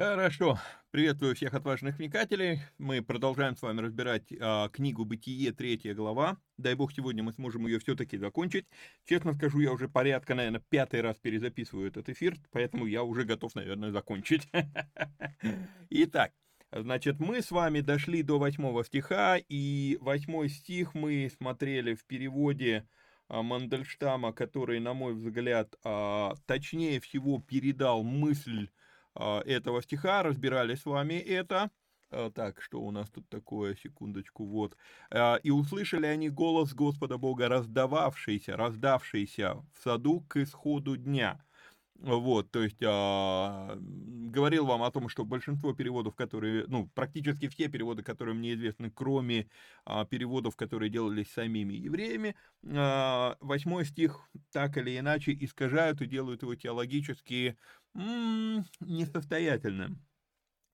Хорошо. Приветствую всех отважных вникателей. Мы продолжаем с вами разбирать а, книгу «Бытие», третья глава. Дай бог, сегодня мы сможем ее все-таки закончить. Честно скажу, я уже порядка, наверное, пятый раз перезаписываю этот эфир, поэтому я уже готов, наверное, закончить. Итак, Значит, мы с вами дошли до восьмого стиха, и восьмой стих мы смотрели в переводе а, Мандельштама, который, на мой взгляд, а, точнее всего передал мысль этого стиха, разбирали с вами это. А, так, что у нас тут такое, секундочку, вот. А, «И услышали они голос Господа Бога, раздававшийся, раздавшийся в саду к исходу дня». Вот, то есть а, говорил вам о том, что большинство переводов, которые, ну, практически все переводы, которые мне известны, кроме а, переводов, которые делались самими евреями, а, восьмой стих так или иначе искажают и делают его теологически м-м, несостоятельным.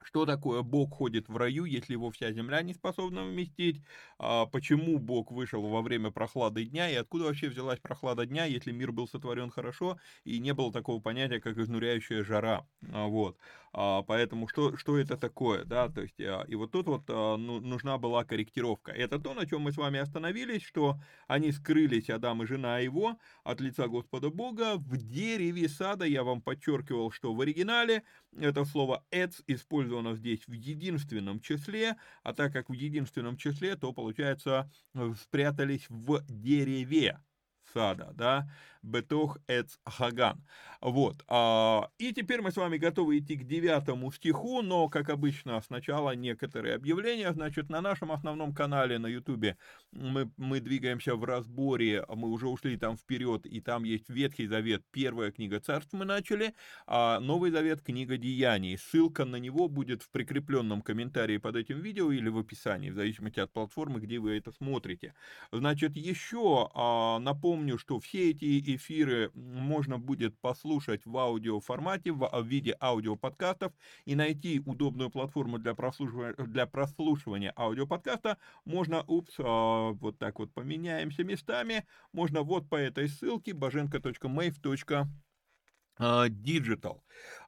Что такое Бог ходит в раю, если его вся земля не способна вместить? А почему Бог вышел во время прохлады дня? И откуда вообще взялась прохлада дня, если мир был сотворен хорошо и не было такого понятия, как изнуряющая жара? А, вот. А, поэтому что, что это такое? Да? То есть, и вот тут вот ну, нужна была корректировка. Это то, на чем мы с вами остановились, что они скрылись, Адам и жена его, от лица Господа Бога в дереве сада. Я вам подчеркивал, что в оригинале это слово «эц» использовано здесь в единственном числе, а так как в единственном числе, то, получается, спрятались в дереве сада, да, Бетох Эц Хаган. Вот. А, и теперь мы с вами готовы идти к девятому стиху, но, как обычно, сначала некоторые объявления. Значит, на нашем основном канале на ютубе мы, мы двигаемся в разборе, мы уже ушли там вперед, и там есть Ветхий Завет, первая книга Царств мы начали, а Новый Завет, книга Деяний. Ссылка на него будет в прикрепленном комментарии под этим видео или в описании, в зависимости от платформы, где вы это смотрите. Значит, еще а, напомню, что все эти эфиры можно будет послушать в аудиоформате, в виде аудиоподкастов и найти удобную платформу для прослушивания, для прослушивания аудиоподкаста можно, упс, а, вот так вот поменяемся местами, можно вот по этой ссылке боженко.mave.digital.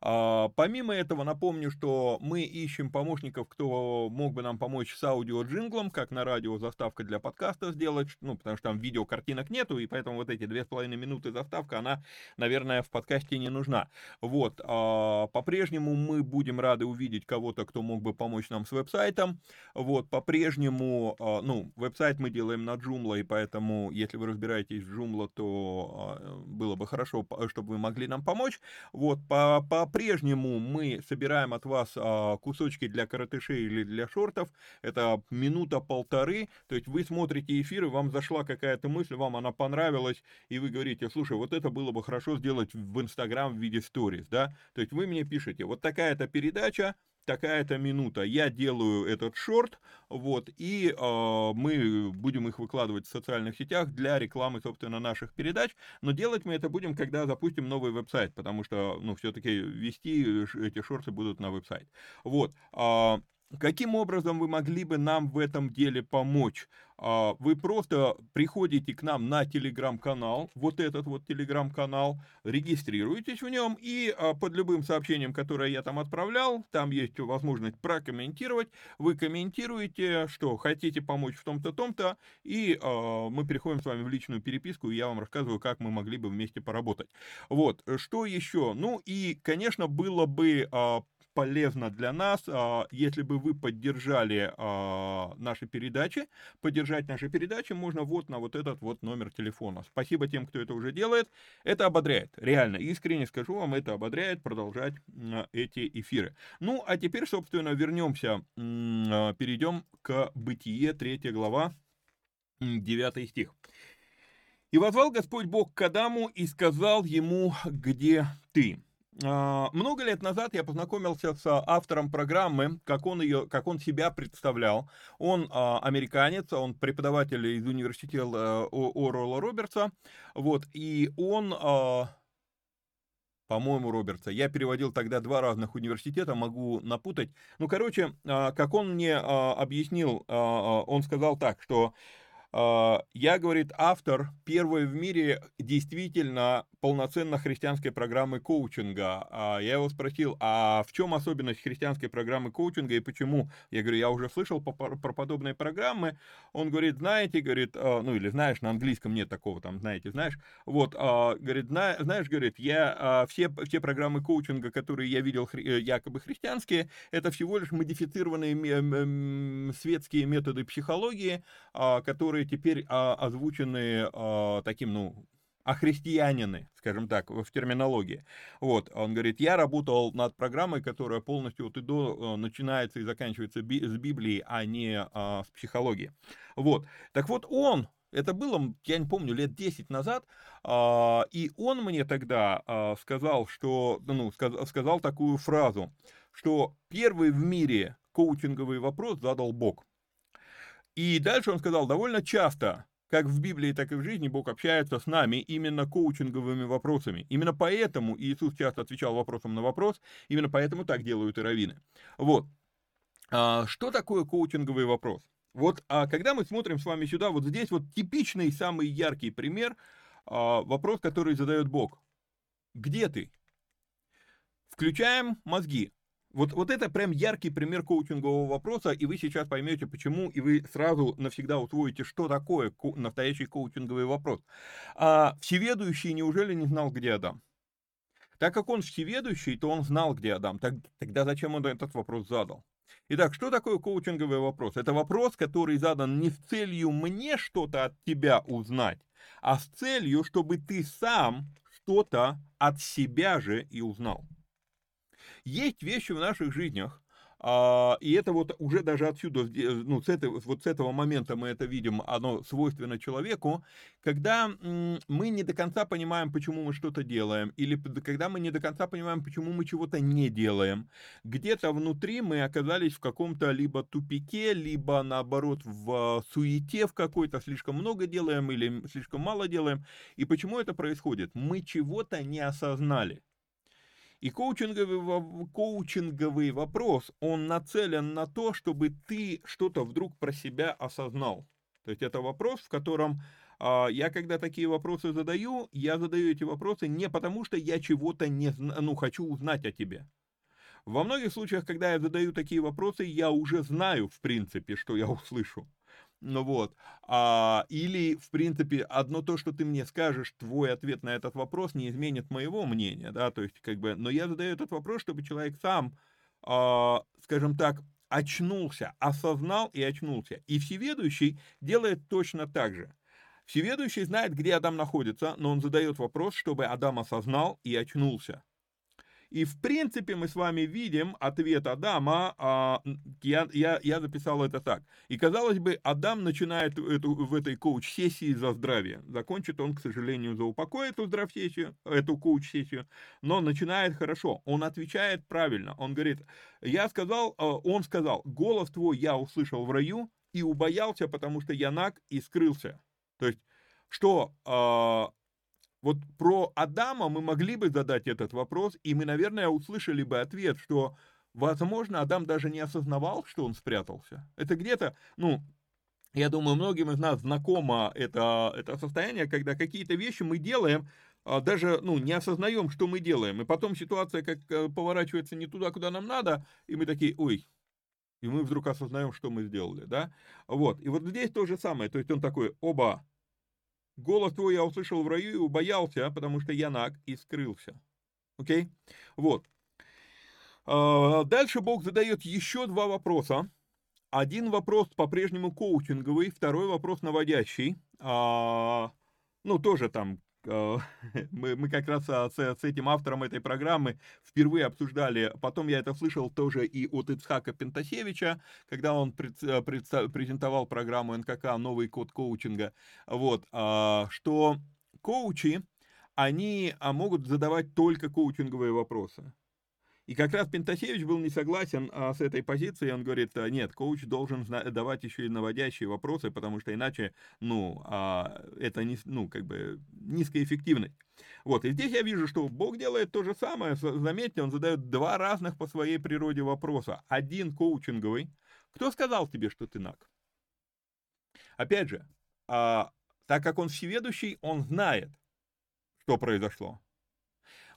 А, помимо этого, напомню, что мы ищем помощников, кто мог бы нам помочь с аудио-джинглом, как на радио заставка для подкаста сделать, ну, потому что там видео картинок нету, и поэтому вот эти две с половиной минуты заставка, она, наверное, в подкасте не нужна. Вот, а, по-прежнему мы будем рады увидеть кого-то, кто мог бы помочь нам с веб-сайтом. Вот, по-прежнему, а, ну, веб-сайт мы делаем на Joomla, и поэтому, если вы разбираетесь в Joomla, то было бы хорошо, чтобы вы могли нам помочь. Вот, по по-прежнему мы собираем от вас а, кусочки для коротышей или для шортов. Это минута-полторы. То есть вы смотрите эфир, и вам зашла какая-то мысль, вам она понравилась, и вы говорите, слушай, вот это было бы хорошо сделать в Инстаграм в виде сторис, да? То есть вы мне пишете, вот такая-то передача, такая-то минута, я делаю этот шорт, вот, и э, мы будем их выкладывать в социальных сетях для рекламы, собственно, наших передач, но делать мы это будем, когда запустим новый веб-сайт, потому что, ну, все-таки вести эти шорты будут на веб-сайт. Вот, э, Каким образом вы могли бы нам в этом деле помочь? А, вы просто приходите к нам на телеграм-канал, вот этот вот телеграм-канал, регистрируетесь в нем и а, под любым сообщением, которое я там отправлял, там есть возможность прокомментировать, вы комментируете, что хотите помочь в том-то, том-то, и а, мы переходим с вами в личную переписку, и я вам рассказываю, как мы могли бы вместе поработать. Вот, что еще? Ну и, конечно, было бы полезно для нас, если бы вы поддержали наши передачи, поддержать наши передачи можно вот на вот этот вот номер телефона. Спасибо тем, кто это уже делает. Это ободряет, реально, искренне скажу вам, это ободряет продолжать эти эфиры. Ну, а теперь, собственно, вернемся, а, перейдем к Бытие, 3 глава, 9 стих. «И возвал Господь Бог к Адаму и сказал ему, где ты?» А, много лет назад я познакомился с автором программы, как он, ее, как он себя представлял. Он а, американец, он преподаватель из университета Орла Робертса, вот, и он... А, по-моему, Робертса. Я переводил тогда два разных университета, могу напутать. Ну, короче, как он мне объяснил, он сказал так, что а, я, говорит, автор первой в мире действительно полноценно христианской программы коучинга. А, я его спросил, а в чем особенность христианской программы коучинга и почему? Я говорю, я уже слышал про подобные программы. Он говорит, знаете, говорит, а, ну или знаешь, на английском нет такого, там, знаете, знаешь. Вот, говорит, знаешь, говорит, я все, все программы коучинга, которые я видел э, якобы христианские, это всего лишь модифицированные светские методы психологии, которые которые теперь а, озвучены а, таким, ну, охристианины, скажем так, в терминологии. Вот, он говорит, я работал над программой, которая полностью от и до а, начинается и заканчивается би, с Библии, а не а, с психологии. Вот, так вот он, это было, я не помню, лет 10 назад, а, и он мне тогда а, сказал, что, ну, сказал, сказал такую фразу, что первый в мире коучинговый вопрос задал Бог. И дальше он сказал, довольно часто, как в Библии, так и в жизни, Бог общается с нами именно коучинговыми вопросами. Именно поэтому Иисус часто отвечал вопросом на вопрос, именно поэтому так делают и раввины. Вот. А, что такое коучинговый вопрос? Вот а когда мы смотрим с вами сюда, вот здесь вот типичный, самый яркий пример, а, вопрос, который задает Бог. Где ты? Включаем мозги. Вот, вот это прям яркий пример коучингового вопроса, и вы сейчас поймете, почему, и вы сразу навсегда усвоите, что такое ко- настоящий коучинговый вопрос. А всеведущий неужели не знал, где Адам? Так как он всеведущий, то он знал, где Адам. Так, тогда зачем он этот вопрос задал? Итак, что такое коучинговый вопрос? Это вопрос, который задан не с целью мне что-то от тебя узнать, а с целью, чтобы ты сам что-то от себя же и узнал. Есть вещи в наших жизнях, а, и это вот уже даже отсюда, ну, с этого, вот с этого момента мы это видим, оно свойственно человеку, когда мы не до конца понимаем, почему мы что-то делаем, или когда мы не до конца понимаем, почему мы чего-то не делаем. Где-то внутри мы оказались в каком-то либо тупике, либо наоборот в суете в какой-то, слишком много делаем или слишком мало делаем. И почему это происходит? Мы чего-то не осознали. И коучинговый, коучинговый вопрос, он нацелен на то, чтобы ты что-то вдруг про себя осознал. То есть это вопрос, в котором а, я когда такие вопросы задаю, я задаю эти вопросы не потому, что я чего-то не, ну, хочу узнать о тебе. Во многих случаях, когда я задаю такие вопросы, я уже знаю, в принципе, что я услышу. Ну вот. А, или, в принципе, одно то, что ты мне скажешь, твой ответ на этот вопрос не изменит моего мнения, да, то есть, как бы, но я задаю этот вопрос, чтобы человек сам, а, скажем так, очнулся, осознал и очнулся. И всеведущий делает точно так же. Всеведущий знает, где Адам находится, но он задает вопрос, чтобы Адам осознал и очнулся. И в принципе мы с вами видим ответ Адама, а, я, я, я записал это так. И казалось бы, Адам начинает эту, в этой коуч-сессии за здравие. Закончит он, к сожалению, за упокой эту здравсессию, эту коуч-сессию, но начинает хорошо. Он отвечает правильно. Он говорит, я сказал, а, он сказал, голос твой я услышал в раю и убоялся, потому что я наг и скрылся. То есть, что а, вот про Адама мы могли бы задать этот вопрос, и мы, наверное, услышали бы ответ, что, возможно, Адам даже не осознавал, что он спрятался. Это где-то, ну, я думаю, многим из нас знакомо это, это состояние, когда какие-то вещи мы делаем, а, даже ну, не осознаем, что мы делаем. И потом ситуация как э, поворачивается не туда, куда нам надо, и мы такие, ой, и мы вдруг осознаем, что мы сделали, да? Вот, и вот здесь то же самое, то есть он такой, оба, Голос твой я услышал в раю и убоялся, потому что я наг и скрылся. Окей? Okay? Вот. А, дальше Бог задает еще два вопроса. Один вопрос по-прежнему коучинговый, второй вопрос наводящий. А, ну, тоже там мы, мы как раз а, с, с этим автором этой программы впервые обсуждали, потом я это слышал тоже и от Ицхака Пентасевича, когда он пред, э, пред, презентовал программу НКК «Новый код коучинга», вот, а, что коучи, они а, могут задавать только коучинговые вопросы. И как раз Пентасевич был не согласен а, с этой позицией, он говорит, «А, нет, коуч должен давать еще и наводящие вопросы, потому что иначе, ну, а, это не, ну, как бы низкая эффективность. Вот, и здесь я вижу, что Бог делает то же самое, заметьте, он задает два разных по своей природе вопроса. Один коучинговый, кто сказал тебе, что ты наг? Опять же, а, так как он всеведущий, он знает, что произошло.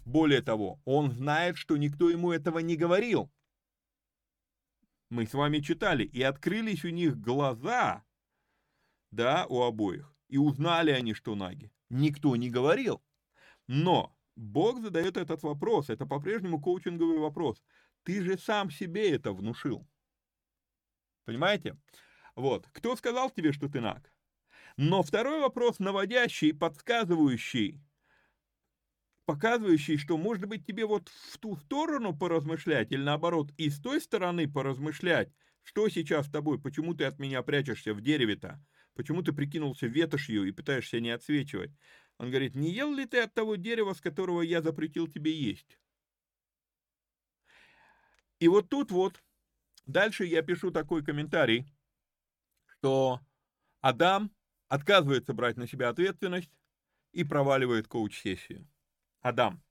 Более того, он знает, что никто ему этого не говорил. Мы с вами читали, и открылись у них глаза, да, у обоих, и узнали они, что наги. Никто не говорил. Но Бог задает этот вопрос, это по-прежнему коучинговый вопрос. Ты же сам себе это внушил. Понимаете? Вот. Кто сказал тебе, что ты наг? Но второй вопрос, наводящий, подсказывающий, показывающий, что, может быть, тебе вот в ту сторону поразмышлять, или наоборот, и с той стороны поразмышлять, что сейчас с тобой, почему ты от меня прячешься в дереве-то, почему ты прикинулся ветошью и пытаешься не отсвечивать. Он говорит, не ел ли ты от того дерева, с которого я запретил тебе есть? И вот тут вот, дальше я пишу такой комментарий, что Адам отказывается брать на себя ответственность и проваливает коуч-сессию. Адам.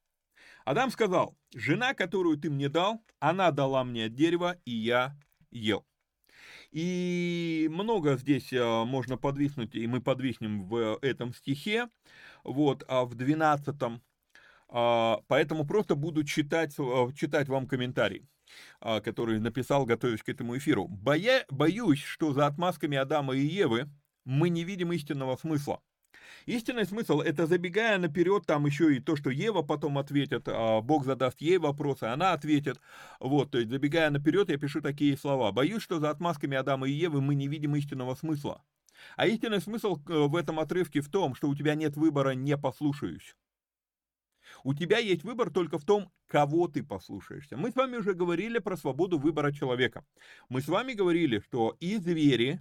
Адам сказал, жена, которую ты мне дал, она дала мне дерево, и я ел. И много здесь а, можно подвиснуть, и мы подвиснем в этом стихе, вот, а в 12 а, поэтому просто буду читать, а, читать вам комментарий который написал, готовясь к этому эфиру. Боя, боюсь, что за отмазками Адама и Евы мы не видим истинного смысла. Истинный смысл – это забегая наперед, там еще и то, что Ева потом ответит, а Бог задаст ей вопросы, она ответит. Вот, то есть забегая наперед, я пишу такие слова. Боюсь, что за отмазками Адама и Евы мы не видим истинного смысла. А истинный смысл э, в этом отрывке в том, что у тебя нет выбора «не послушаюсь». У тебя есть выбор только в том, кого ты послушаешься. Мы с вами уже говорили про свободу выбора человека. Мы с вами говорили, что и звери,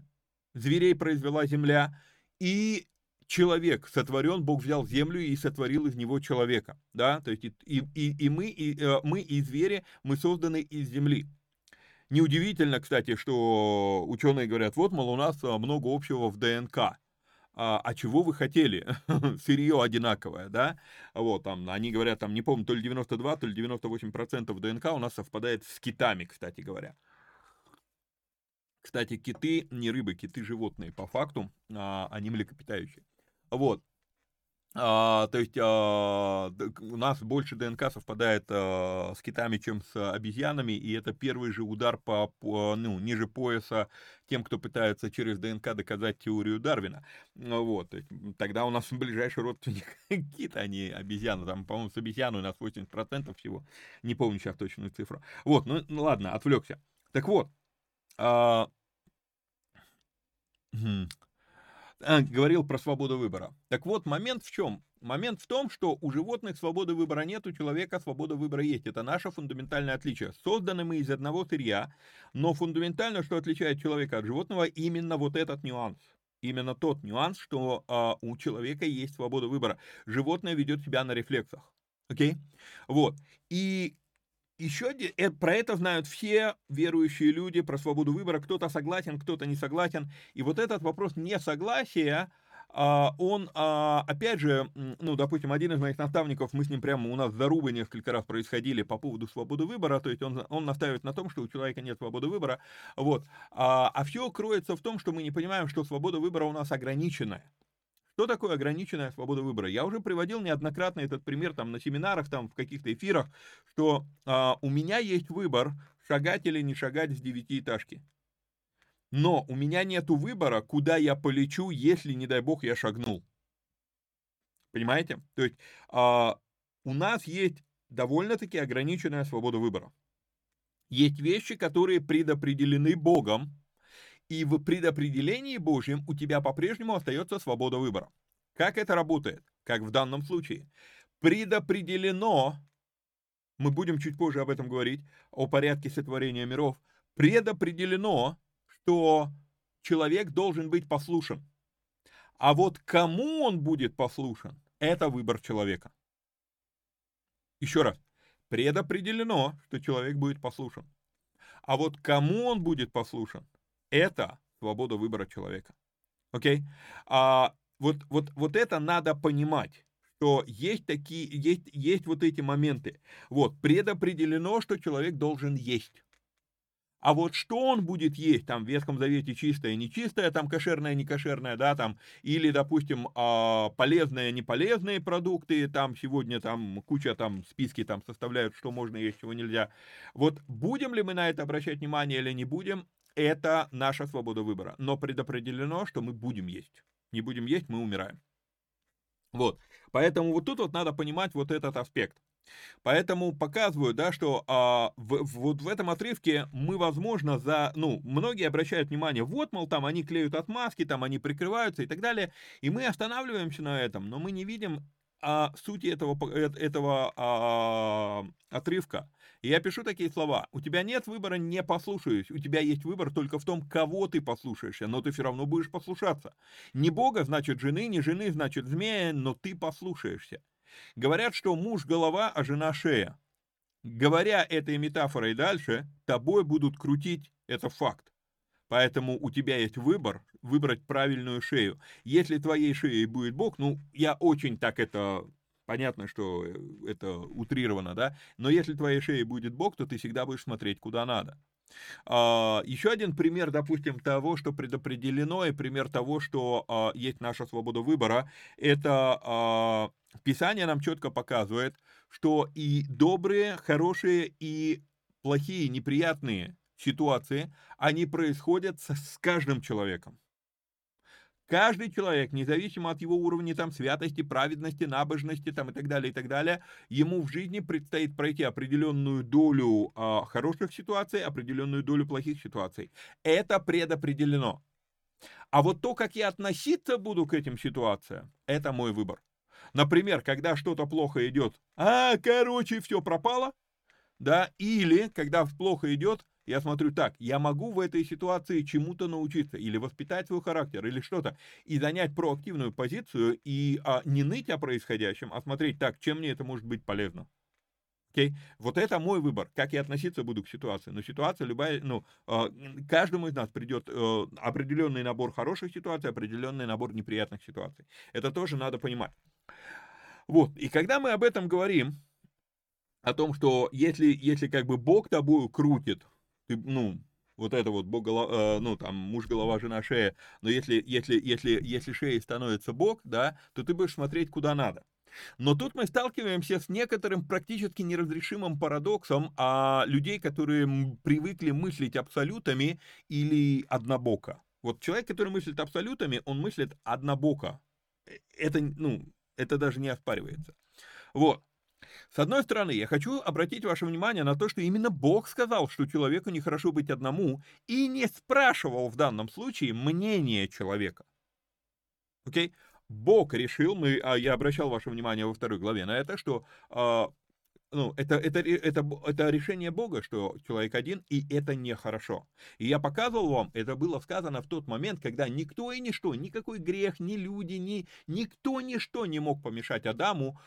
зверей произвела земля, и человек сотворен, Бог взял землю и сотворил из него человека, да, то есть и, и, и мы, и, э, мы и звери, мы созданы из земли. Неудивительно, кстати, что ученые говорят, вот, мол, у нас э, много общего в ДНК. А, а чего вы хотели? Сырье одинаковое, да? Вот, там, они говорят, там, не помню, то ли 92, то ли 98 процентов ДНК у нас совпадает с китами, кстати говоря. Кстати, киты не рыбы, киты животные, по факту, а, они млекопитающие. Вот. А, то есть а, у нас больше ДНК совпадает а, с китами, чем с обезьянами, и это первый же удар по, по ну, ниже пояса тем, кто пытается через ДНК доказать теорию Дарвина. Вот, тогда у нас ближайший родственник кит, а не обезьяна. Там, по-моему, с обезьяной у нас 80% всего. Не помню сейчас точную цифру. Вот, ну, ну ладно, отвлекся. Так вот, а, говорил про свободу выбора. Так вот, момент в чем? Момент в том, что у животных свободы выбора нет, у человека свобода выбора есть. Это наше фундаментальное отличие. Созданы мы из одного сырья, но фундаментально, что отличает человека от животного, именно вот этот нюанс. Именно тот нюанс, что а, у человека есть свобода выбора. Животное ведет себя на рефлексах. Окей? Okay? Вот. И еще э, про это знают все верующие люди, про свободу выбора. Кто-то согласен, кто-то не согласен. И вот этот вопрос несогласия, а, он, а, опять же, ну, допустим, один из моих наставников, мы с ним прямо, у нас зарубы несколько раз происходили по поводу свободы выбора, то есть он, он настаивает на том, что у человека нет свободы выбора, вот. А, а все кроется в том, что мы не понимаем, что свобода выбора у нас ограниченная. Что такое ограниченная свобода выбора? Я уже приводил неоднократно этот пример там на семинарах, там в каких-то эфирах, что а, у меня есть выбор, шагать или не шагать с девятиэтажки. Но у меня нету выбора, куда я полечу, если, не дай бог, я шагнул. Понимаете? То есть а, у нас есть довольно-таки ограниченная свобода выбора. Есть вещи, которые предопределены Богом, и в предопределении Божьем у тебя по-прежнему остается свобода выбора. Как это работает? Как в данном случае. Предопределено, мы будем чуть позже об этом говорить, о порядке сотворения миров, предопределено, что человек должен быть послушен. А вот кому он будет послушен, это выбор человека. Еще раз. Предопределено, что человек будет послушен. А вот кому он будет послушен, это свобода выбора человека. Окей? Okay? А, вот, вот, вот это надо понимать что есть такие, есть, есть вот эти моменты. Вот, предопределено, что человек должен есть. А вот что он будет есть, там, в Ветхом Завете чистое, нечистое, там, кошерное, некошерное, да, там, или, допустим, а, полезные, неполезные продукты, там, сегодня, там, куча, там, списки, там, составляют, что можно есть, чего нельзя. Вот будем ли мы на это обращать внимание или не будем, это наша свобода выбора. Но предопределено, что мы будем есть. Не будем есть, мы умираем. Вот. Поэтому вот тут вот надо понимать вот этот аспект. Поэтому показываю, да, что а, в, в, вот в этом отрывке мы, возможно, за, ну, многие обращают внимание, вот, мол, там они клеют отмазки, там они прикрываются и так далее, и мы останавливаемся на этом, но мы не видим а, сути этого, э, этого а, отрывка. И я пишу такие слова. У тебя нет выбора не послушаюсь. У тебя есть выбор только в том, кого ты послушаешься, но ты все равно будешь послушаться. Не Бога, значит жены, не жены, значит змея, но ты послушаешься. Говорят, что муж голова, а жена шея. Говоря этой метафорой дальше, тобой будут крутить, это факт. Поэтому у тебя есть выбор, выбрать правильную шею. Если твоей шеей будет Бог, ну, я очень так это Понятно, что э, это утрировано, да? Но если твоей шеей будет Бог, то ты всегда будешь смотреть куда надо. А, еще один пример, допустим, того, что предопределено, и пример того, что а, есть наша свобода выбора, это а, Писание нам четко показывает, что и добрые, хорошие, и плохие, неприятные ситуации, они происходят с каждым человеком. Каждый человек, независимо от его уровня там, святости, праведности, набожности там, и так далее, и так далее, ему в жизни предстоит пройти определенную долю э, хороших ситуаций, определенную долю плохих ситуаций. Это предопределено. А вот то, как я относиться буду к этим ситуациям, это мой выбор. Например, когда что-то плохо идет, а, короче, все пропало, да, или когда плохо идет, я смотрю так, я могу в этой ситуации чему-то научиться, или воспитать свой характер, или что-то, и занять проактивную позицию, и а, не ныть о происходящем, а смотреть так, чем мне это может быть полезно. Okay? Вот это мой выбор, как я относиться буду к ситуации. Но ситуация любая, ну, а, каждому из нас придет э, определенный набор хороших ситуаций, определенный набор неприятных ситуаций. Это тоже надо понимать. Вот, и когда мы об этом говорим, о том, что если, если как бы Бог тобою крутит, ты, ну, вот это вот бог голова, э, ну там муж голова, жена шея, но если, если, если, если шеей становится бог, да, то ты будешь смотреть куда надо. Но тут мы сталкиваемся с некоторым практически неразрешимым парадоксом а людей, которые привыкли мыслить абсолютами или однобоко. Вот человек, который мыслит абсолютами, он мыслит однобоко. Э, это, ну, это даже не оспаривается. Вот. С одной стороны, я хочу обратить ваше внимание на то, что именно Бог сказал, что человеку нехорошо быть одному, и не спрашивал в данном случае мнение человека. Окей? Бог решил, мы, а я обращал ваше внимание во второй главе на это, что а, ну, это, это, это, это решение Бога, что человек один, и это нехорошо. И я показывал вам, это было сказано в тот момент, когда никто и ничто, никакой грех, ни люди, ни, никто, ничто не мог помешать Адаму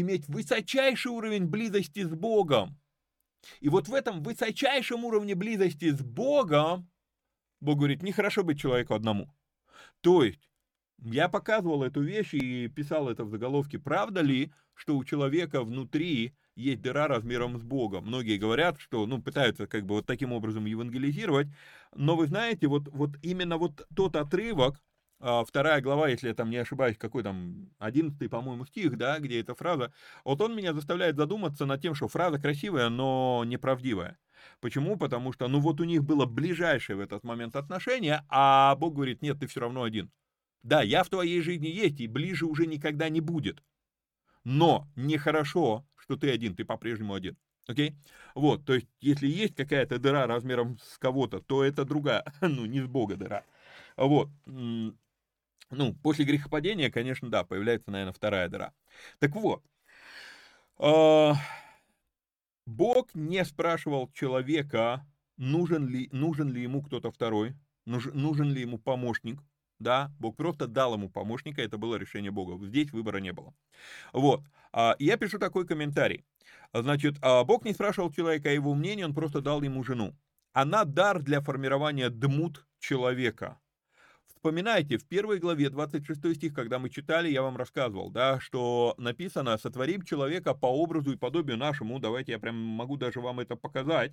иметь высочайший уровень близости с Богом. И вот в этом высочайшем уровне близости с Богом Бог говорит, нехорошо быть человеку одному. То есть, я показывал эту вещь и писал это в заголовке. Правда ли, что у человека внутри есть дыра размером с Богом? Многие говорят, что, ну, пытаются как бы вот таким образом евангелизировать. Но вы знаете, вот, вот именно вот тот отрывок, вторая глава, если я там не ошибаюсь, какой там, одиннадцатый, по-моему, стих, да, где эта фраза, вот он меня заставляет задуматься над тем, что фраза красивая, но неправдивая. Почему? Потому что, ну вот у них было ближайшее в этот момент отношение, а Бог говорит, нет, ты все равно один. Да, я в твоей жизни есть, и ближе уже никогда не будет. Но нехорошо, что ты один, ты по-прежнему один. Окей? Вот, то есть, если есть какая-то дыра размером с кого-то, то это другая, ну, не с Бога дыра. Вот. Ну, после грехопадения, конечно, да, появляется, наверное, вторая дыра. Так вот, а, Бог не спрашивал человека, нужен ли, нужен ли ему кто-то второй, нужен ли ему помощник, да, Бог просто дал ему помощника, это было решение Бога. Здесь выбора не было. Вот. А, я пишу такой комментарий. Значит, а, Бог не спрашивал человека о его мнении, он просто дал ему жену. Она дар для формирования дмут человека. Вспоминайте, в первой главе, 26 стих, когда мы читали, я вам рассказывал, да, что написано «сотворим человека по образу и подобию нашему». Давайте я прям могу даже вам это показать.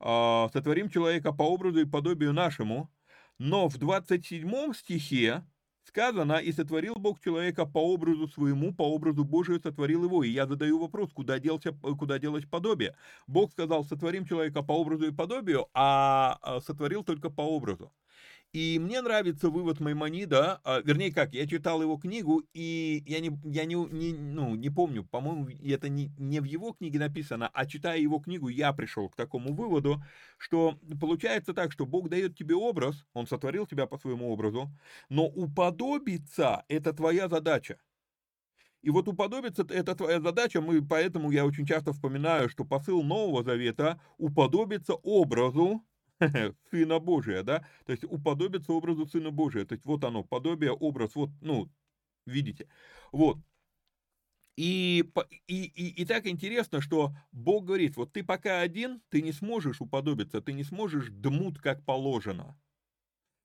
А, «Сотворим человека по образу и подобию нашему». Но в 27 стихе сказано, и сотворил Бог человека по образу своему, по образу Божию сотворил его. И я задаю вопрос, куда, делся, куда делось подобие? Бог сказал, сотворим человека по образу и подобию, а, а сотворил только по образу. И мне нравится вывод Маймонида, а, вернее как, я читал его книгу, и я не, я не, не, ну, не помню, по-моему, это не, не в его книге написано, а читая его книгу, я пришел к такому выводу, что получается так, что Бог дает тебе образ, Он сотворил тебя по своему образу, но уподобиться – это твоя задача. И вот уподобиться – это твоя задача, мы, поэтому я очень часто вспоминаю, что посыл Нового Завета – уподобиться образу, Сына Божия, да, то есть уподобиться образу Сына Божия, то есть вот оно, подобие, образ, вот, ну, видите, вот. И, и, и, и так интересно, что Бог говорит, вот ты пока один, ты не сможешь уподобиться, ты не сможешь дмут как положено.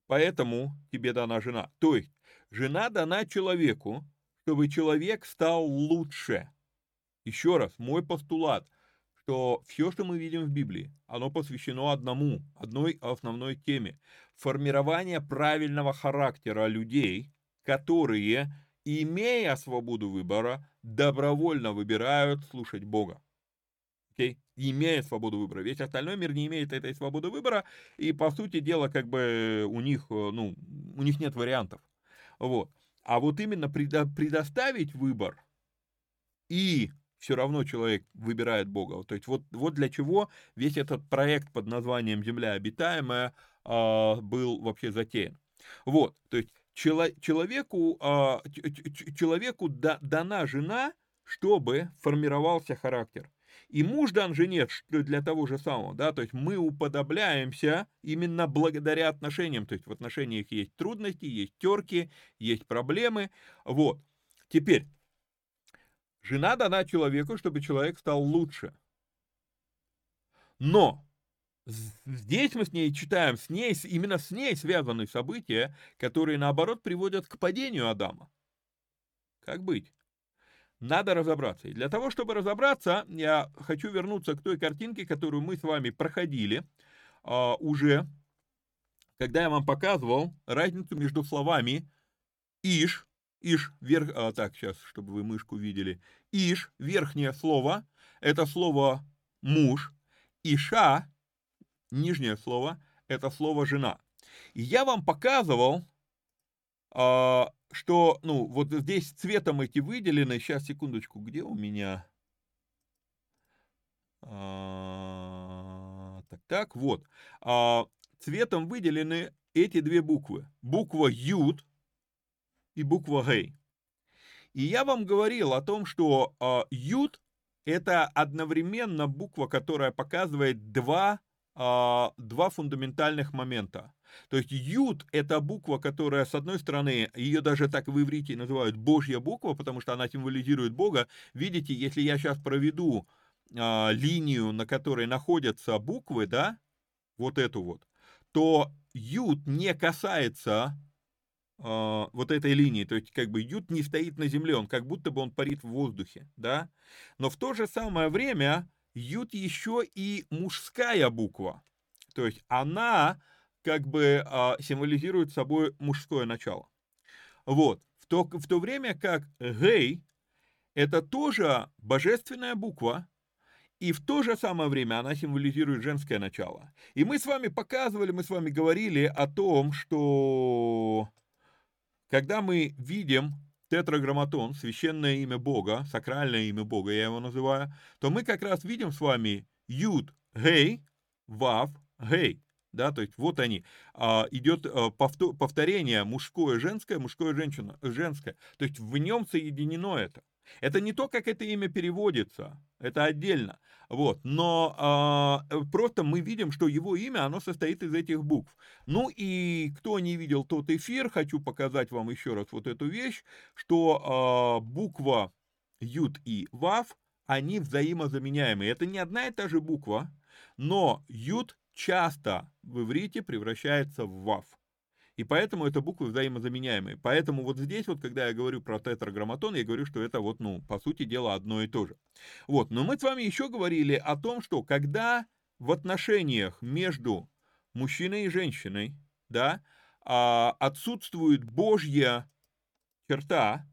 Поэтому тебе дана жена. То есть, жена дана человеку, чтобы человек стал лучше. Еще раз, мой постулат что все, что мы видим в Библии, оно посвящено одному, одной основной теме. Формирование правильного характера людей, которые, имея свободу выбора, добровольно выбирают слушать Бога. Okay? Имея свободу выбора. Весь остальной мир не имеет этой свободы выбора, и, по сути дела, как бы у них, ну, у них нет вариантов. Вот. А вот именно предоставить выбор и все равно человек выбирает Бога. То есть вот, вот для чего весь этот проект под названием «Земля обитаемая» э, был вообще затеян. Вот, то есть чело, человеку, э, человеку да, дана жена, чтобы формировался характер. И муж дан жене для того же самого, да, то есть мы уподобляемся именно благодаря отношениям, то есть в отношениях есть трудности, есть терки, есть проблемы, вот. Теперь, Жена дана человеку, чтобы человек стал лучше. Но здесь мы с ней читаем, с ней, именно с ней связаны события, которые, наоборот, приводят к падению Адама. Как быть? Надо разобраться. И для того, чтобы разобраться, я хочу вернуться к той картинке, которую мы с вами проходили. а, уже, когда я вам показывал разницу между словами «иш», «иш», верх, а, так, сейчас, чтобы вы мышку видели, «иш», верхнее слово, это слово «муж», «иша», нижнее слово, это слово «жена». И я вам показывал, а, что, ну, вот здесь цветом эти выделены, сейчас, секундочку, где у меня... А, так, так, вот. А, цветом выделены эти две буквы. Буква Юд и буква Гей. И я вам говорил о том, что а, Юд это одновременно буква, которая показывает два, а, два фундаментальных момента. То есть Юд – это буква, которая, с одной стороны, ее даже так в иврите называют Божья буква, потому что она символизирует Бога. Видите, если я сейчас проведу а, линию, на которой находятся буквы, да, вот эту вот, то Юд не касается вот этой линии, то есть как бы Юд не стоит на земле, он как будто бы он парит в воздухе, да, но в то же самое время Юд еще и мужская буква, то есть она как бы а, символизирует собой мужское начало. Вот, в то, в то время как Гей это тоже божественная буква, и в то же самое время она символизирует женское начало. И мы с вами показывали, мы с вами говорили о том, что когда мы видим тетраграмматон, священное имя Бога, сакральное имя Бога, я его называю, то мы как раз видим с вами Юд, Гей, Вав, Гей да, то есть вот они, а, идет а, повторение мужское, женское, мужское, женщина, женское, то есть в нем соединено это. Это не то, как это имя переводится, это отдельно, вот, но а, просто мы видим, что его имя, оно состоит из этих букв. Ну и кто не видел тот эфир, хочу показать вам еще раз вот эту вещь, что а, буква Юд и Вав, они взаимозаменяемые. Это не одна и та же буква, но Юд часто в иврите превращается в вав. И поэтому это буквы взаимозаменяемые. Поэтому вот здесь вот, когда я говорю про тетраграмматон, я говорю, что это вот, ну, по сути дела, одно и то же. Вот, но мы с вами еще говорили о том, что когда в отношениях между мужчиной и женщиной, да, а, отсутствует Божья черта,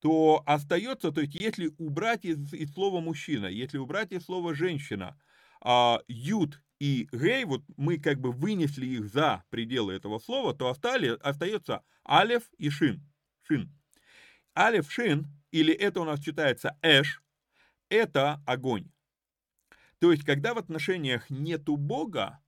то остается, то есть если убрать из, из слова мужчина, если убрать из слова женщина, а, юд и гей, вот мы как бы вынесли их за пределы этого слова, то остали, остается алев и шин. шин. Алев, шин, или это у нас читается эш, это огонь. То есть, когда в отношениях нету Бога,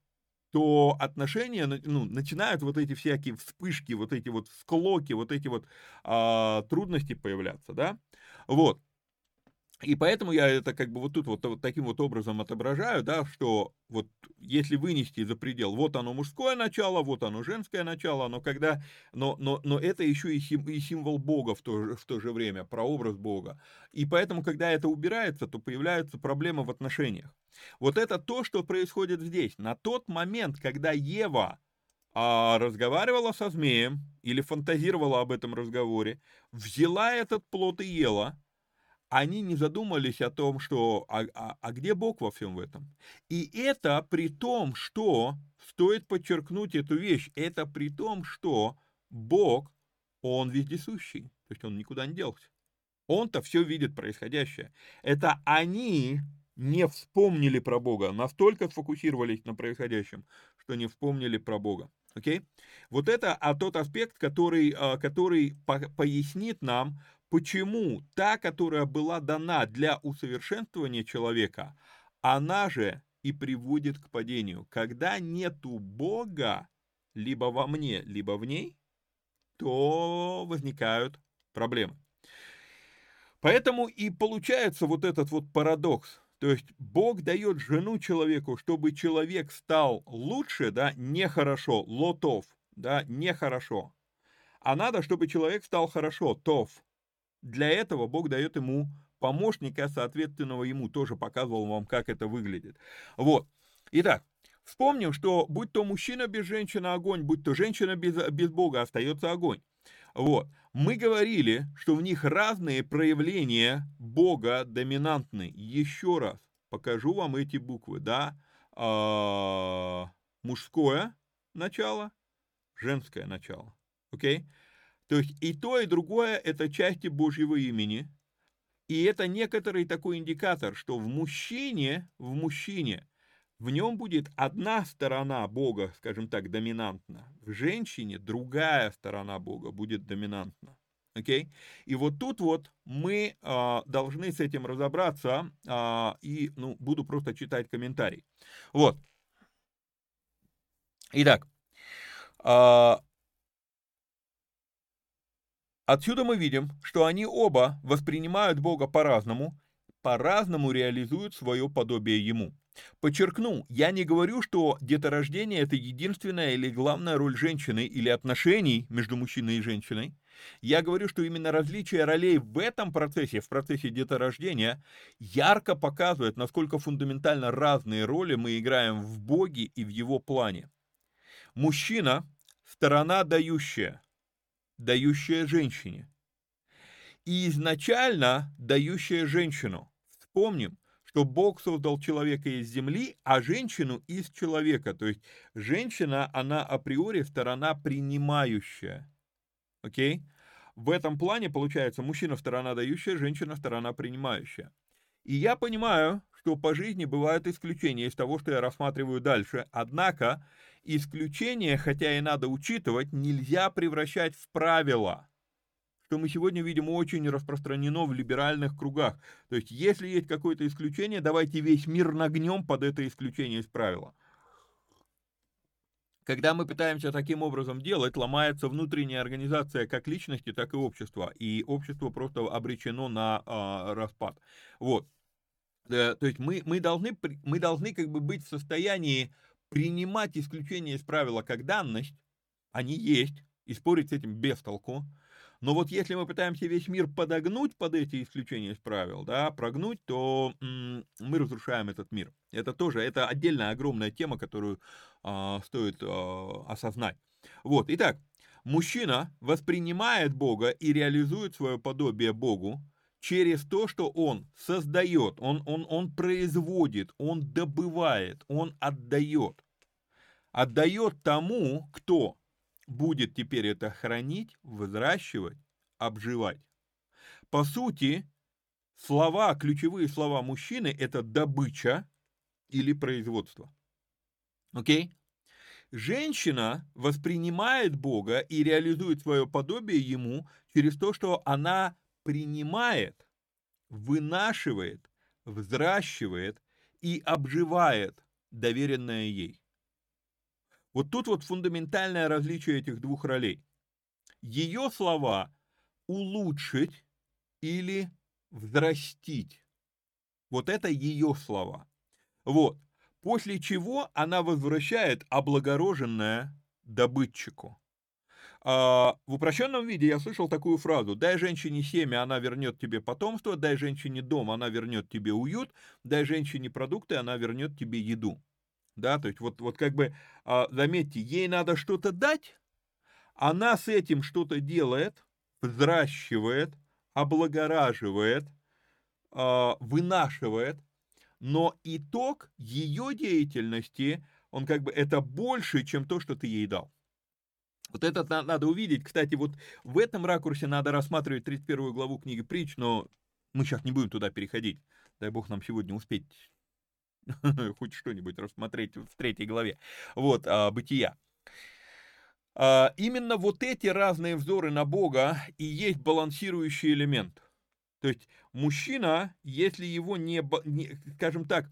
то отношения ну, начинают вот эти всякие вспышки, вот эти вот склоки, вот эти вот а, трудности появляться, да. Вот. И поэтому я это как бы вот тут вот, вот таким вот образом отображаю, да, что вот если вынести за предел, вот оно мужское начало, вот оно женское начало, но когда, но, но, но это еще и, сим, и символ Бога в то, же, в то же время, прообраз Бога. И поэтому, когда это убирается, то появляются проблемы в отношениях. Вот это то, что происходит здесь. На тот момент, когда Ева а, разговаривала со змеем или фантазировала об этом разговоре, взяла этот плод и ела, они не задумались о том, что а, а, а где Бог во всем этом. И это при том, что, стоит подчеркнуть эту вещь, это при том, что Бог, Он вездесущий, то есть Он никуда не делся. Он-то все видит происходящее. Это они не вспомнили про Бога, настолько сфокусировались на происходящем, что не вспомнили про Бога. Окей? Okay? Вот это а тот аспект, который, а, который пояснит нам, Почему та, которая была дана для усовершенствования человека, она же и приводит к падению. Когда нету Бога, либо во мне, либо в ней, то возникают проблемы. Поэтому и получается вот этот вот парадокс. То есть Бог дает жену человеку, чтобы человек стал лучше, да, нехорошо, лотов, да, нехорошо. А надо, чтобы человек стал хорошо, тов. Для этого Бог дает ему помощника, соответственного ему, тоже показывал вам, как это выглядит. Вот. Итак, вспомним, что будь то мужчина без женщины огонь, будь то женщина без, без Бога, остается огонь. Вот. Мы говорили, что в них разные проявления Бога доминантны. Еще раз покажу вам эти буквы, да. А, мужское начало, женское начало. Окей? Okay? То есть и то, и другое – это части Божьего имени. И это некоторый такой индикатор, что в мужчине, в мужчине, в нем будет одна сторона Бога, скажем так, доминантна. В женщине другая сторона Бога будет доминантна. Okay? И вот тут вот мы а, должны с этим разобраться, а, и ну, буду просто читать комментарий. Вот. Итак, а, отсюда мы видим, что они оба воспринимают Бога по-разному, по-разному реализуют свое подобие Ему. Подчеркну, я не говорю, что деторождение – это единственная или главная роль женщины или отношений между мужчиной и женщиной. Я говорю, что именно различие ролей в этом процессе, в процессе деторождения, ярко показывает, насколько фундаментально разные роли мы играем в Боге и в Его плане. Мужчина – сторона дающая, дающая женщине. И изначально дающая женщину. Вспомним, что Бог создал человека из земли, а женщину из человека. То есть женщина, она априори сторона принимающая. Окей? В этом плане получается мужчина сторона дающая, женщина сторона принимающая. И я понимаю, что по жизни бывают исключения из того, что я рассматриваю дальше. Однако исключения, хотя и надо учитывать, нельзя превращать в правила что мы сегодня видим очень распространено в либеральных кругах. То есть, если есть какое-то исключение, давайте весь мир нагнем под это исключение из правила. Когда мы пытаемся таким образом делать, ломается внутренняя организация как личности, так и общества. И общество просто обречено на э, распад. Вот. Э, то есть мы, мы, должны, мы должны как бы быть в состоянии принимать исключения из правила как данность, они есть, и спорить с этим без толку, но вот если мы пытаемся весь мир подогнуть под эти исключения из правил, да, прогнуть, то мы разрушаем этот мир. Это тоже, это отдельная огромная тема, которую э, стоит э, осознать. Вот, итак, мужчина воспринимает Бога и реализует свое подобие Богу через то, что он создает, он, он, он производит, он добывает, он отдает. Отдает тому, кто будет теперь это хранить, взращивать, обживать. По сути, слова, ключевые слова мужчины – это добыча или производство. Окей? Женщина воспринимает Бога и реализует свое подобие Ему через то, что она принимает, вынашивает, взращивает и обживает доверенное ей. Вот тут вот фундаментальное различие этих двух ролей. Ее слова улучшить или взрастить. Вот это ее слова. Вот. После чего она возвращает облагороженное добытчику. А, в упрощенном виде я слышал такую фразу «дай женщине семя, она вернет тебе потомство, дай женщине дом, она вернет тебе уют, дай женщине продукты, она вернет тебе еду» да, то есть вот, вот как бы, а, заметьте, ей надо что-то дать, она с этим что-то делает, взращивает, облагораживает, а, вынашивает, но итог ее деятельности, он как бы, это больше, чем то, что ты ей дал. Вот это надо увидеть. Кстати, вот в этом ракурсе надо рассматривать 31 главу книги притч, но мы сейчас не будем туда переходить. Дай бог нам сегодня успеть хоть что-нибудь рассмотреть в третьей главе, вот, а, бытия. А, именно вот эти разные взоры на Бога и есть балансирующий элемент. То есть мужчина, если его не, не скажем так,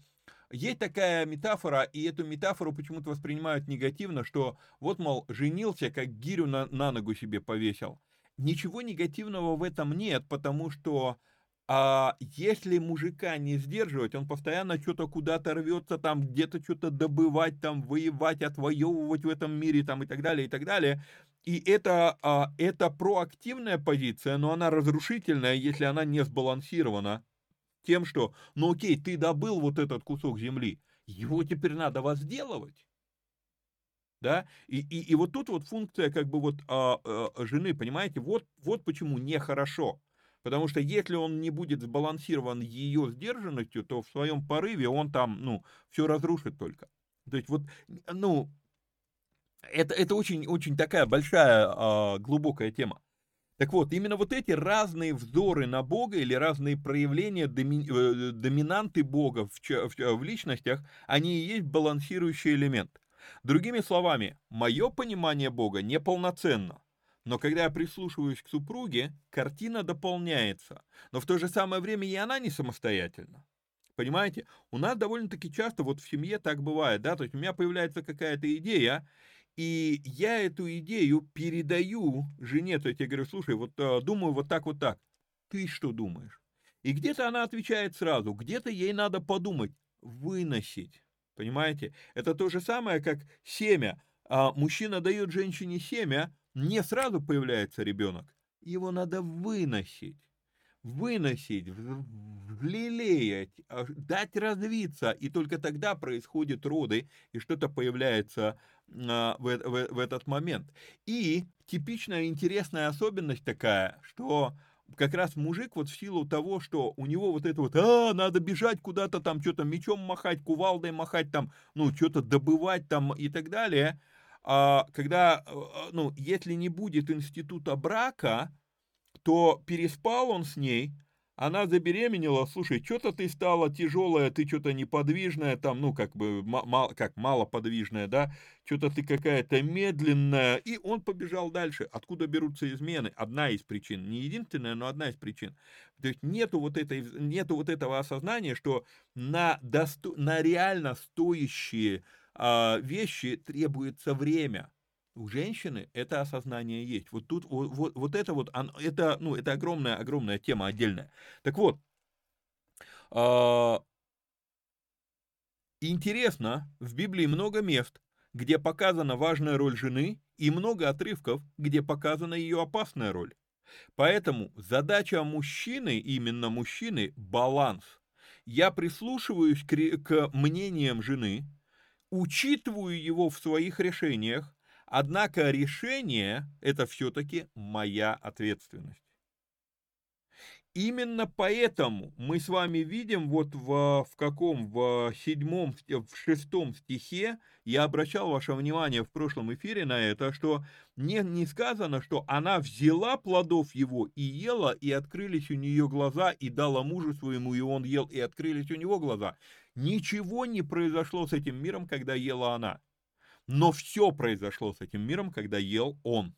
есть такая метафора, и эту метафору почему-то воспринимают негативно, что вот, мол, женился, как гирю на, на ногу себе повесил. Ничего негативного в этом нет, потому что а если мужика не сдерживать, он постоянно что-то куда-то рвется, там где-то что-то добывать, там воевать, отвоевывать в этом мире, там и так далее, и так далее. И это, а, это проактивная позиция, но она разрушительная, если она не сбалансирована тем, что, ну окей, ты добыл вот этот кусок земли, его теперь надо возделывать. Да? И, и, и вот тут вот функция как бы вот а, а, жены, понимаете, вот, вот почему нехорошо. Потому что если он не будет сбалансирован ее сдержанностью, то в своем порыве он там, ну, все разрушит только. То есть вот, ну, это, это очень, очень такая большая, а, глубокая тема. Так вот, именно вот эти разные взоры на Бога или разные проявления доми, э, доминанты Бога в, в, в личностях, они и есть балансирующий элемент. Другими словами, мое понимание Бога неполноценно. Но когда я прислушиваюсь к супруге, картина дополняется. Но в то же самое время и она не самостоятельна. Понимаете? У нас довольно-таки часто вот в семье так бывает, да, то есть у меня появляется какая-то идея, и я эту идею передаю жене, то есть я говорю, слушай, вот э, думаю вот так, вот так. Ты что думаешь? И где-то она отвечает сразу, где-то ей надо подумать, выносить. Понимаете? Это то же самое, как семя. А мужчина дает женщине семя, не сразу появляется ребенок. Его надо выносить. Выносить, взлелеять, а, дать развиться. И только тогда происходят роды, и что-то появляется в, в, в этот момент. И типичная интересная особенность такая, что как раз мужик вот в силу того, что у него вот это вот, а, надо бежать куда-то там, что-то мечом махать, кувалдой махать там, ну, что-то добывать там и так далее, а, когда, э, ну, если не будет института брака, то переспал он с ней, она забеременела, слушай, что-то ты стала тяжелая, ты что-то неподвижная, там, ну, как бы, мало, как малоподвижная, да, что-то ты какая-то медленная, и он побежал дальше. Откуда берутся измены? Одна из причин, не единственная, но одна из причин. То есть нету вот, этой, нету вот этого осознания, что на, досто, на реально стоящие а, вещи требуется время у женщины это осознание есть. Вот тут вот, вот, вот это вот, это, ну, это огромная, огромная тема отдельная. Так вот, э, интересно, в Библии много мест, где показана важная роль жены, и много отрывков, где показана ее опасная роль. Поэтому задача мужчины, именно мужчины, баланс. Я прислушиваюсь к, к мнениям жены, учитываю его в своих решениях, Однако решение – это все-таки моя ответственность. Именно поэтому мы с вами видим вот в, в каком, в седьмом, в шестом стихе, я обращал ваше внимание в прошлом эфире на это, что не, не сказано, что она взяла плодов его и ела, и открылись у нее глаза, и дала мужу своему, и он ел, и открылись у него глаза. Ничего не произошло с этим миром, когда ела она. Но все произошло с этим миром, когда ел он.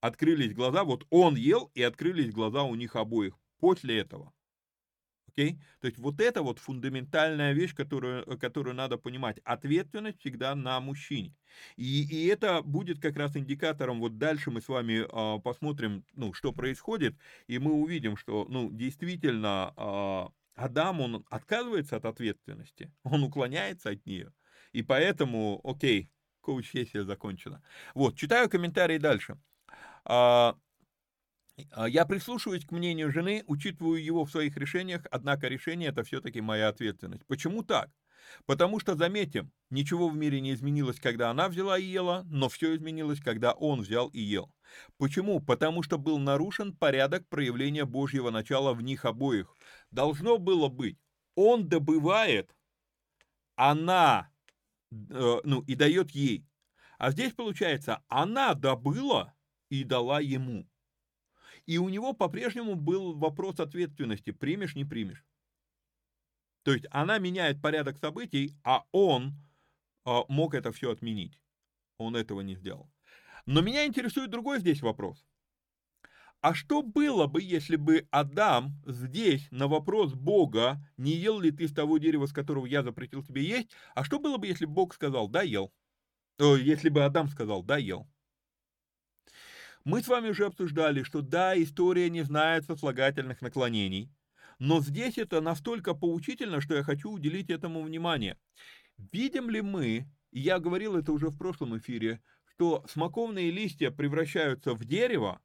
Открылись глаза, вот он ел, и открылись глаза у них обоих после этого. Окей? То есть вот это вот фундаментальная вещь, которую, которую надо понимать. Ответственность всегда на мужчине. И, и это будет как раз индикатором, вот дальше мы с вами э, посмотрим, ну, что происходит, и мы увидим, что, ну, действительно, э, Адам, он отказывается от ответственности, он уклоняется от нее. И поэтому, окей, коуч-сессия закончена. Вот, читаю комментарии дальше. А, а, я прислушиваюсь к мнению жены, учитываю его в своих решениях, однако решение это все-таки моя ответственность. Почему так? Потому что, заметим, ничего в мире не изменилось, когда она взяла и ела, но все изменилось, когда он взял и ел. Почему? Потому что был нарушен порядок проявления Божьего начала в них обоих. Должно было быть, он добывает, она ну, и дает ей. А здесь, получается, она добыла и дала ему. И у него по-прежнему был вопрос ответственности, примешь, не примешь. То есть она меняет порядок событий, а он а, мог это все отменить. Он этого не сделал. Но меня интересует другой здесь вопрос. А что было бы, если бы Адам здесь на вопрос Бога, не ел ли ты с того дерева, с которого я запретил тебе есть, а что было бы, если Бог сказал, да, ел? О, если бы Адам сказал, да, ел. Мы с вами уже обсуждали, что да, история не знает сослагательных наклонений, но здесь это настолько поучительно, что я хочу уделить этому внимание. Видим ли мы, я говорил это уже в прошлом эфире, что смоковные листья превращаются в дерево,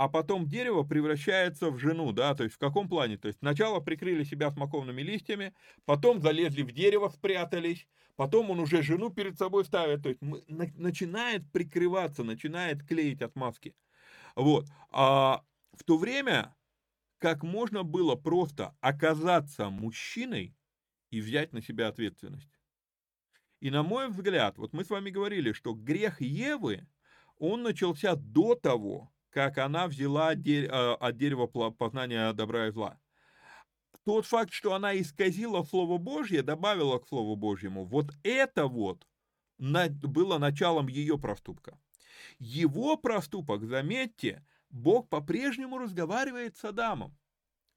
а потом дерево превращается в жену, да, то есть в каком плане? То есть сначала прикрыли себя смоковными листьями, потом залезли в дерево, спрятались, потом он уже жену перед собой ставит, то есть начинает прикрываться, начинает клеить отмазки. Вот. А в то время, как можно было просто оказаться мужчиной и взять на себя ответственность. И на мой взгляд, вот мы с вами говорили, что грех Евы, он начался до того, как она взяла э, от дерева познания добра и зла. Тот факт, что она исказила Слово Божье, добавила к Слову Божьему, вот это вот было началом ее проступка. Его проступок, заметьте, Бог по-прежнему разговаривает с Адамом.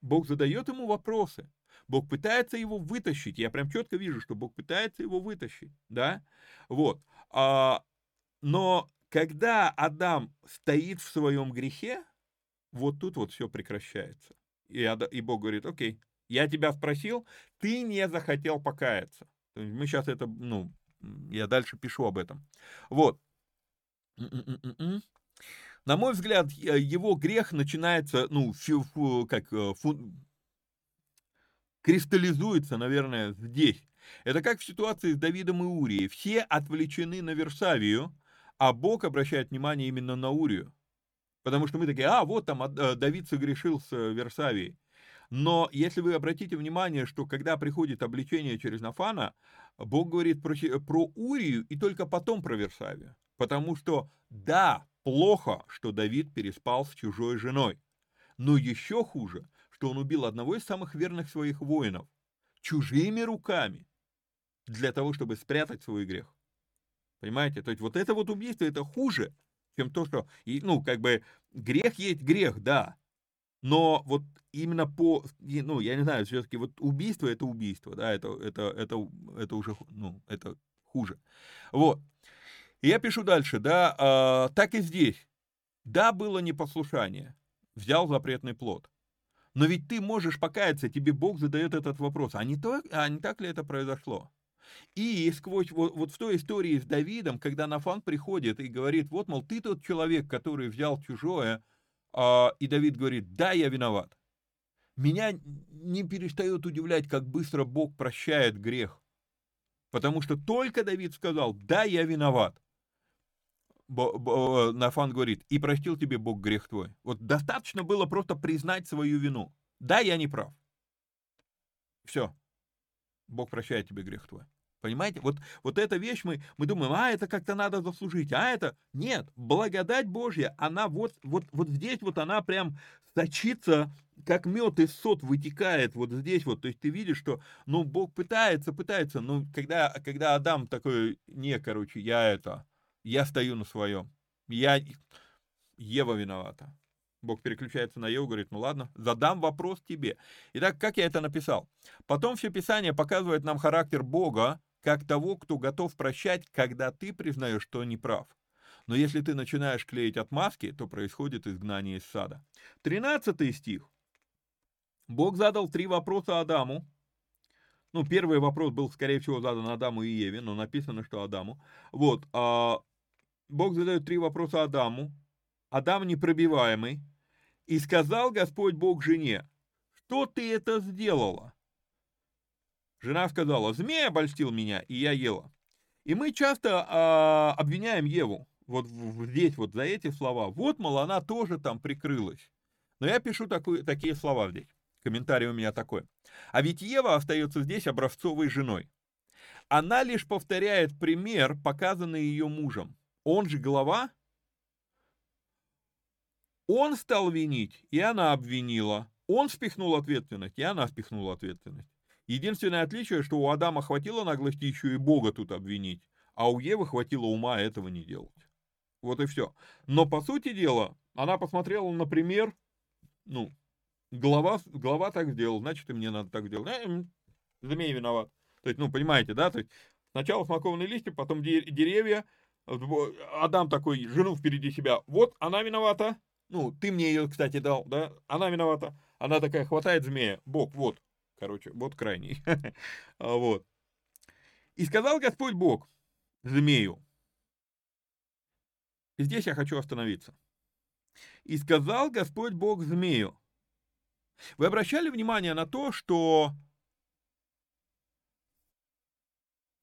Бог задает ему вопросы. Бог пытается его вытащить. Я прям четко вижу, что Бог пытается его вытащить. Да? Вот. А, но когда Адам стоит в своем грехе, вот тут вот все прекращается. И, Ада, и Бог говорит, окей, я тебя спросил, ты не захотел покаяться. Мы сейчас это, ну, я дальше пишу об этом. Вот. На мой взгляд, его грех начинается, ну, как э, фу, кристаллизуется, наверное, здесь. Это как в ситуации с Давидом и Урией. Все отвлечены на Версавию, а Бог обращает внимание именно на Урию. Потому что мы такие, а, вот там э, Давид согрешил с э, Версавией. Но если вы обратите внимание, что когда приходит обличение через Нафана, Бог говорит про, про Урию и только потом про Версавию. Потому что, да, плохо, что Давид переспал с чужой женой. Но еще хуже, что он убил одного из самых верных своих воинов чужими руками для того, чтобы спрятать свой грех. Понимаете? То есть вот это вот убийство, это хуже, чем то, что, и, ну, как бы, грех есть грех, да, но вот именно по, ну, я не знаю, все-таки вот убийство это убийство, да, это, это, это, это уже, ну, это хуже. Вот. Я пишу дальше, да, э, так и здесь. Да, было непослушание, взял запретный плод. Но ведь ты можешь покаяться, тебе Бог задает этот вопрос. А не, то, а не так ли это произошло? И сквозь вот, вот в той истории с Давидом, когда Нафан приходит и говорит, вот, мол, ты тот человек, который взял чужое, а, и Давид говорит, да, я виноват. Меня не перестает удивлять, как быстро Бог прощает грех. Потому что только Давид сказал, да, я виноват. Нафан говорит, и простил тебе Бог грех твой. Вот достаточно было просто признать свою вину. Да, я не прав. Все. Бог прощает тебе грех твой. Понимаете? Вот, вот эта вещь, мы, мы думаем, а, это как-то надо заслужить, а это... Нет, благодать Божья, она вот, вот, вот здесь вот она прям сочится, как мед из сот вытекает вот здесь вот. То есть ты видишь, что, ну, Бог пытается, пытается, но когда, когда Адам такой, не, короче, я это, я стою на своем, я... Ева виновата. Бог переключается на Еву, говорит, ну ладно, задам вопрос тебе. Итак, как я это написал? Потом все Писание показывает нам характер Бога, как того, кто готов прощать, когда ты признаешь, что не прав. Но если ты начинаешь клеить отмазки, то происходит изгнание из сада. 13 стих. Бог задал три вопроса Адаму. Ну, первый вопрос был, скорее всего, задан Адаму и Еве, но написано, что Адаму. Вот. А, Бог задает три вопроса Адаму. Адам непробиваемый. И сказал Господь Бог жене, что ты это сделала? Жена сказала, змея обольстил меня, и я ела. И мы часто а, обвиняем Еву, вот здесь вот за эти слова. Вот, мол, она тоже там прикрылась. Но я пишу такую, такие слова здесь. Комментарий у меня такой. А ведь Ева остается здесь образцовой женой. Она лишь повторяет пример, показанный ее мужем. Он же глава. Он стал винить, и она обвинила. Он спихнул ответственность, и она спихнула ответственность. Единственное отличие, что у Адама хватило наглости еще и Бога тут обвинить, а у Евы хватило ума этого не делать. Вот и все. Но по сути дела, она посмотрела, например, ну, глава, глава так сделал, значит и мне надо так сделать. Э, змей виноват. То есть, ну, понимаете, да? То есть сначала смоковные листья, потом деревья. Адам такой, жену впереди себя. Вот, она виновата. Ну, ты мне ее, кстати, дал, да? Она виновата. Она такая хватает змея. Бог, вот, Короче, вот крайний. А, вот. И сказал Господь Бог змею. Здесь я хочу остановиться. И сказал Господь Бог змею. Вы обращали внимание на то, что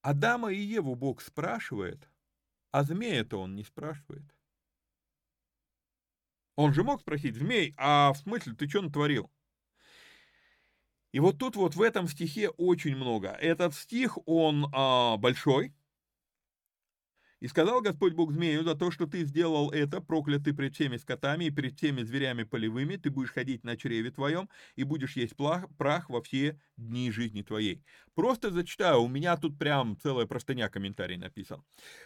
Адама и Еву Бог спрашивает, а змея-то он не спрашивает. Он же мог спросить, змей, а в смысле ты что натворил? И вот тут вот в этом стихе очень много. Этот стих, он а, большой, И сказал Господь Бог змею, за то, что ты сделал это, проклятый пред всеми скотами и перед всеми зверями полевыми, ты будешь ходить на чреве твоем и будешь есть прах, прах во все дни жизни твоей. Просто зачитаю, у меня тут прям целая простыня комментарий написан.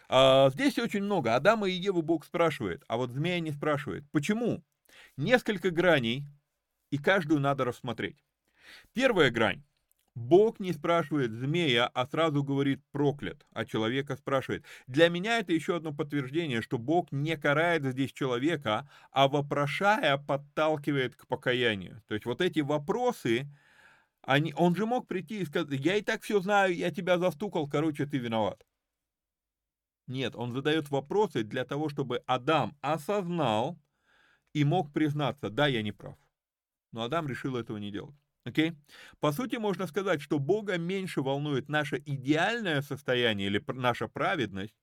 А, здесь очень много. Адама и Еву Бог спрашивает, а вот змея не спрашивает. Почему? Несколько граней, и каждую надо рассмотреть. Первая грань. Бог не спрашивает змея, а сразу говорит проклят, а человека спрашивает. Для меня это еще одно подтверждение, что Бог не карает здесь человека, а вопрошая подталкивает к покаянию. То есть вот эти вопросы, они, он же мог прийти и сказать, я и так все знаю, я тебя застукал, короче, ты виноват. Нет, он задает вопросы для того, чтобы Адам осознал и мог признаться, да, я не прав. Но Адам решил этого не делать. Okay? По сути, можно сказать, что Бога меньше волнует наше идеальное состояние или наша праведность,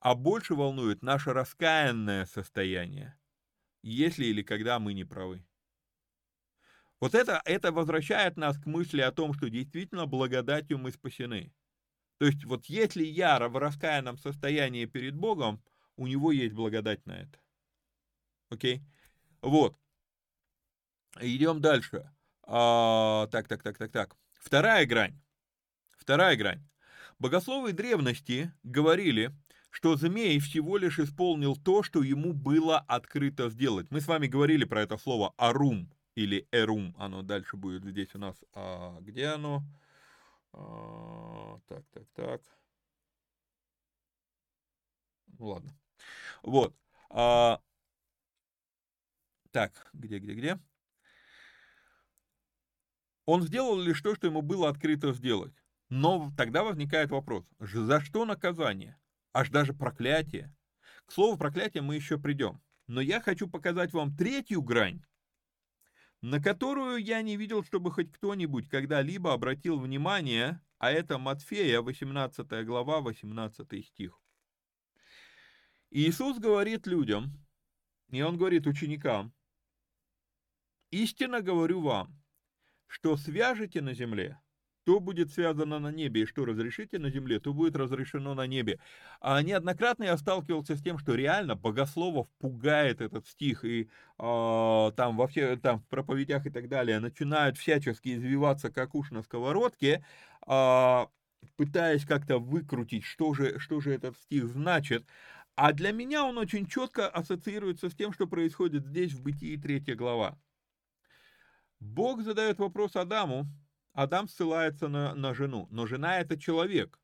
а больше волнует наше раскаянное состояние, если или когда мы не правы. Вот это, это возвращает нас к мысли о том, что действительно благодатью мы спасены. То есть вот если я в раскаянном состоянии перед Богом, у него есть благодать на это. Окей? Okay? Вот. Идем дальше. А, так, так, так, так, так. Вторая грань. Вторая грань. Богословы древности говорили, что змей всего лишь исполнил то, что ему было открыто сделать. Мы с вами говорили про это слово «арум» или «эрум». Оно дальше будет здесь у нас. А, где оно? А, так, так, так. Ну ладно. Вот. А, так, где, где, где? Он сделал лишь то, что ему было открыто сделать. Но тогда возникает вопрос, за что наказание? Аж даже проклятие. К слову, проклятие мы еще придем. Но я хочу показать вам третью грань, на которую я не видел, чтобы хоть кто-нибудь когда-либо обратил внимание, а это Матфея, 18 глава, 18 стих. Иисус говорит людям, и он говорит ученикам, «Истинно говорю вам, что свяжете на земле, то будет связано на небе, и что разрешите на земле, то будет разрешено на небе. А неоднократно я сталкивался с тем, что реально богословов пугает этот стих, и э, там во все, там в проповедях и так далее начинают всячески извиваться, как уж на сковородке, э, пытаясь как-то выкрутить, что же, что же этот стих значит. А для меня он очень четко ассоциируется с тем, что происходит здесь в Бытии 3 глава. Бог задает вопрос Адаму, Адам ссылается на, на жену, но жена это человек.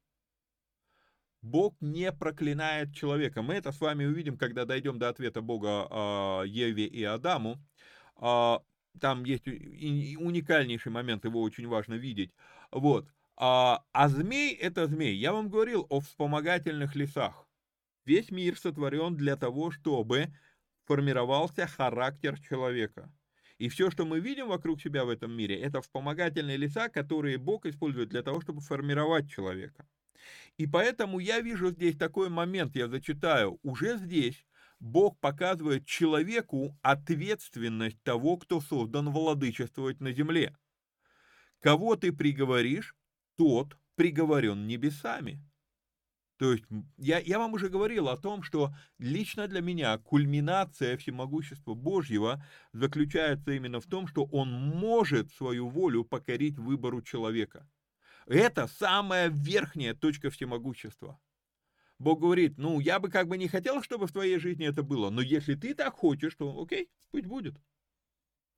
Бог не проклинает человека. Мы это с вами увидим, когда дойдем до ответа Бога э, Еве и Адаму. Э, там есть уникальнейший момент, его очень важно видеть. Вот. А, а змей это змей. Я вам говорил о вспомогательных лесах. Весь мир сотворен для того, чтобы формировался характер человека. И все, что мы видим вокруг себя в этом мире, это вспомогательные леса, которые Бог использует для того, чтобы формировать человека. И поэтому я вижу здесь такой момент, я зачитаю, уже здесь Бог показывает человеку ответственность того, кто создан владычествовать на земле. Кого ты приговоришь, тот приговорен небесами. То есть я, я вам уже говорил о том, что лично для меня кульминация всемогущества Божьего заключается именно в том, что он может свою волю покорить выбору человека. Это самая верхняя точка всемогущества. Бог говорит, ну, я бы как бы не хотел, чтобы в твоей жизни это было, но если ты так хочешь, то окей, пусть будет.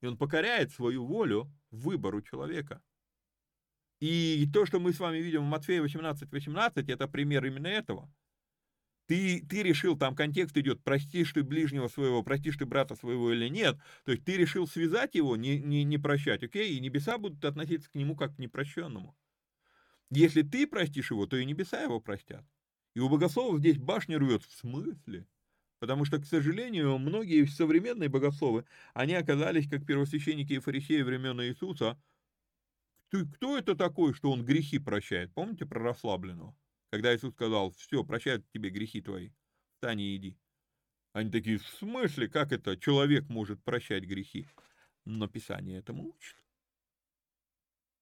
И он покоряет свою волю выбору человека. И то, что мы с вами видим в Матфея 18, 18, это пример именно этого. Ты, ты решил, там контекст идет, простишь ты ближнего своего, простишь ты брата своего или нет. То есть ты решил связать его, не, не, не прощать, окей? И небеса будут относиться к нему как к непрощенному. Если ты простишь его, то и небеса его простят. И у богословов здесь башня рвет. В смысле? Потому что, к сожалению, многие современные богословы, они оказались как первосвященники и фарисеи времен Иисуса – ты, кто это такой, что он грехи прощает? Помните про расслабленного? Когда Иисус сказал, все, прощают тебе грехи твои, встань и иди. Они такие, в смысле, как это человек может прощать грехи? Но Писание этому учит.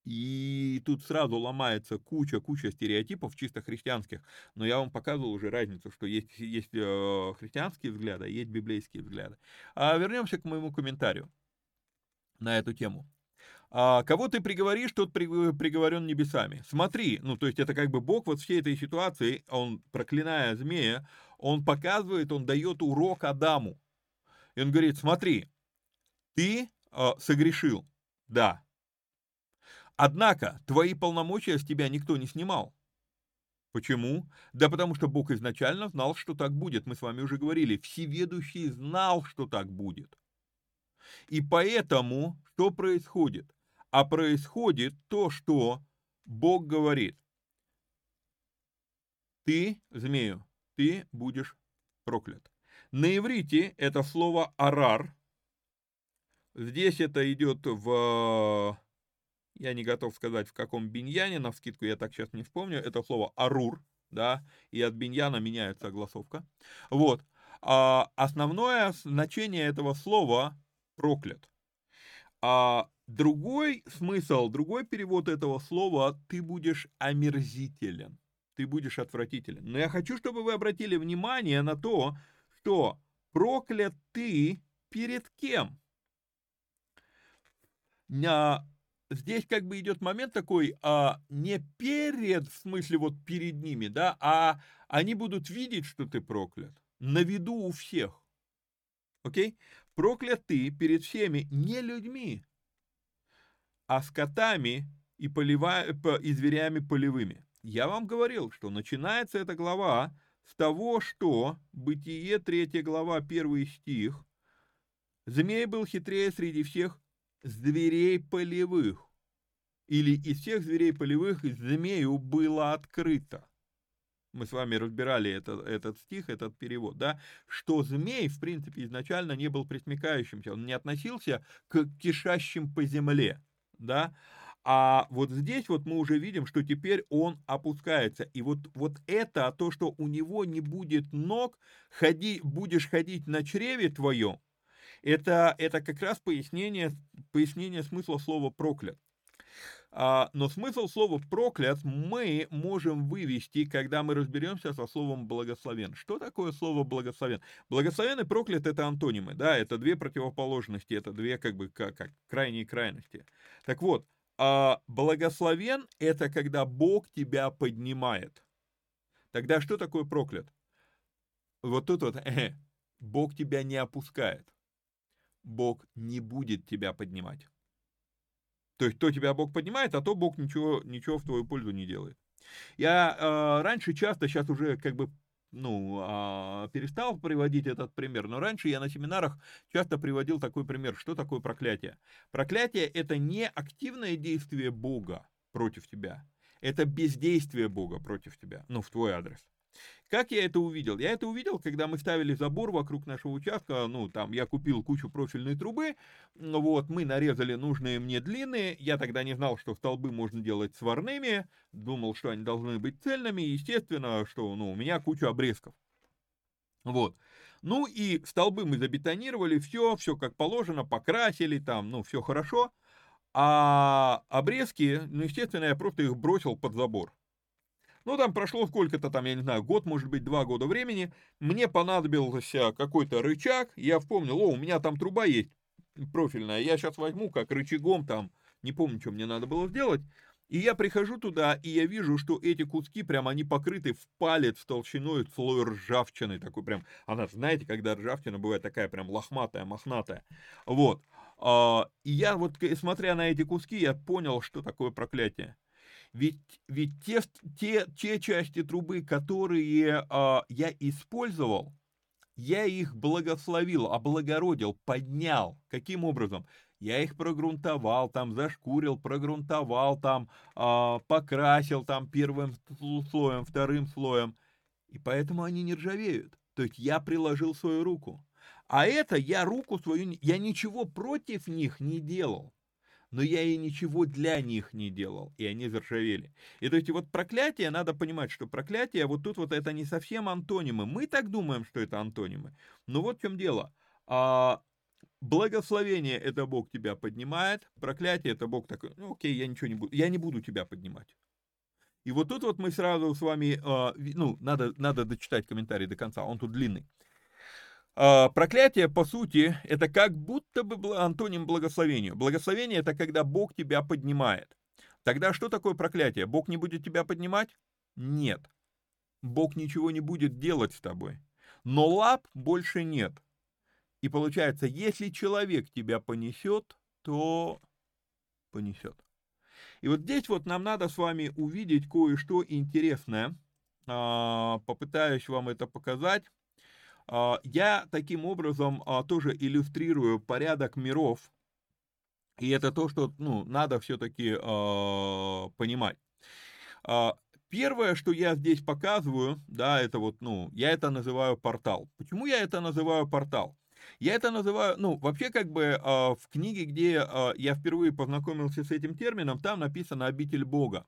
И тут сразу ломается куча-куча стереотипов чисто христианских. Но я вам показывал уже разницу, что есть, есть э, христианские взгляды, а есть библейские взгляды. А вернемся к моему комментарию на эту тему. А кого ты приговоришь, тот приговорен небесами. Смотри, ну то есть это как бы Бог вот всей этой ситуации, он проклиная змея, он показывает, он дает урок Адаму. И он говорит, смотри, ты э, согрешил, да. Однако твои полномочия с тебя никто не снимал. Почему? Да потому что Бог изначально знал, что так будет. Мы с вами уже говорили, всеведущий знал, что так будет. И поэтому что происходит? А происходит то, что Бог говорит. Ты, змею, ты будешь проклят. На иврите это слово арар. Здесь это идет в... Я не готов сказать, в каком биньяне, на вскидку я так сейчас не вспомню. Это слово арур, да, и от биньяна меняется огласовка. Вот. А основное значение этого слова проклят. А другой смысл, другой перевод этого слова, ты будешь омерзителен, ты будешь отвратителен. Но я хочу, чтобы вы обратили внимание на то, что проклят ты перед кем? Здесь как бы идет момент такой, а, не перед, в смысле вот перед ними, да, а они будут видеть, что ты проклят, на виду у всех. Окей? Проклят ты перед всеми не людьми, а скотами и, полева... и зверями полевыми. Я вам говорил, что начинается эта глава с того, что Бытие 3 глава 1 стих. Змей был хитрее среди всех зверей полевых. Или из всех зверей полевых змею было открыто мы с вами разбирали это, этот стих, этот перевод, да, что змей, в принципе, изначально не был присмекающимся, он не относился к кишащим по земле, да, а вот здесь вот мы уже видим, что теперь он опускается. И вот, вот это, то, что у него не будет ног, ходи, будешь ходить на чреве твоем, это, это как раз пояснение, пояснение смысла слова проклят. А, но смысл слова «проклят» мы можем вывести, когда мы разберемся со словом «благословен». Что такое слово «благословен»? Благословен и проклят – это антонимы, да, это две противоположности, это две как бы как, как крайние крайности. Так вот, а благословен – это когда Бог тебя поднимает. Тогда что такое проклят? Вот тут вот, э, Бог тебя не опускает. Бог не будет тебя поднимать. То есть то тебя Бог поднимает, а то Бог ничего, ничего в твою пользу не делает. Я э, раньше часто, сейчас уже как бы ну, э, перестал приводить этот пример, но раньше я на семинарах часто приводил такой пример, что такое проклятие. Проклятие это не активное действие Бога против тебя, это бездействие Бога против тебя, ну, в твой адрес. Как я это увидел? Я это увидел, когда мы ставили забор вокруг нашего участка, ну, там, я купил кучу профильной трубы, вот, мы нарезали нужные мне длины, я тогда не знал, что столбы можно делать сварными, думал, что они должны быть цельными, естественно, что, ну, у меня куча обрезков. Вот. Ну и столбы мы забетонировали, все, все как положено, покрасили там, ну, все хорошо. А обрезки, ну, естественно, я просто их бросил под забор. Ну, там прошло сколько-то там, я не знаю, год, может быть, два года времени. Мне понадобился какой-то рычаг. Я вспомнил, о, у меня там труба есть профильная. Я сейчас возьму как рычагом там, не помню, что мне надо было сделать. И я прихожу туда, и я вижу, что эти куски прям, они покрыты в палец толщиной слой ржавчины. Такой прям, она, знаете, когда ржавчина бывает такая прям лохматая, мохнатая. Вот. А, и я вот, смотря на эти куски, я понял, что такое проклятие. Ведь, ведь те, те, те части трубы, которые э, я использовал, я их благословил, облагородил, поднял. Каким образом? Я их прогрунтовал, там зашкурил, прогрунтовал, там э, покрасил там первым слоем, вторым слоем. И поэтому они не ржавеют. То есть я приложил свою руку. А это я руку свою, я ничего против них не делал но я и ничего для них не делал, и они заржавели. И то есть вот проклятие, надо понимать, что проклятие, вот тут вот это не совсем антонимы. Мы так думаем, что это антонимы. Но вот в чем дело. А, благословение это Бог тебя поднимает, проклятие это Бог такой, ну окей, я ничего не буду, я не буду тебя поднимать. И вот тут вот мы сразу с вами, э, ну, надо, надо дочитать комментарий до конца, он тут длинный. Э, проклятие, по сути, это как будто бы антоним благословению. Благословение это когда Бог тебя поднимает. Тогда что такое проклятие? Бог не будет тебя поднимать? Нет. Бог ничего не будет делать с тобой. Но лап больше нет. И получается, если человек тебя понесет, то понесет. И вот здесь вот нам надо с вами увидеть кое-что интересное. А, попытаюсь вам это показать. А, я таким образом а, тоже иллюстрирую порядок миров. И это то, что ну, надо все-таки понимать. Первое, что я здесь показываю, да, это вот, ну, я это называю портал. Почему я это называю портал? Я это называю, ну, вообще как бы э, в книге, где э, я впервые познакомился с этим термином, там написано «обитель Бога».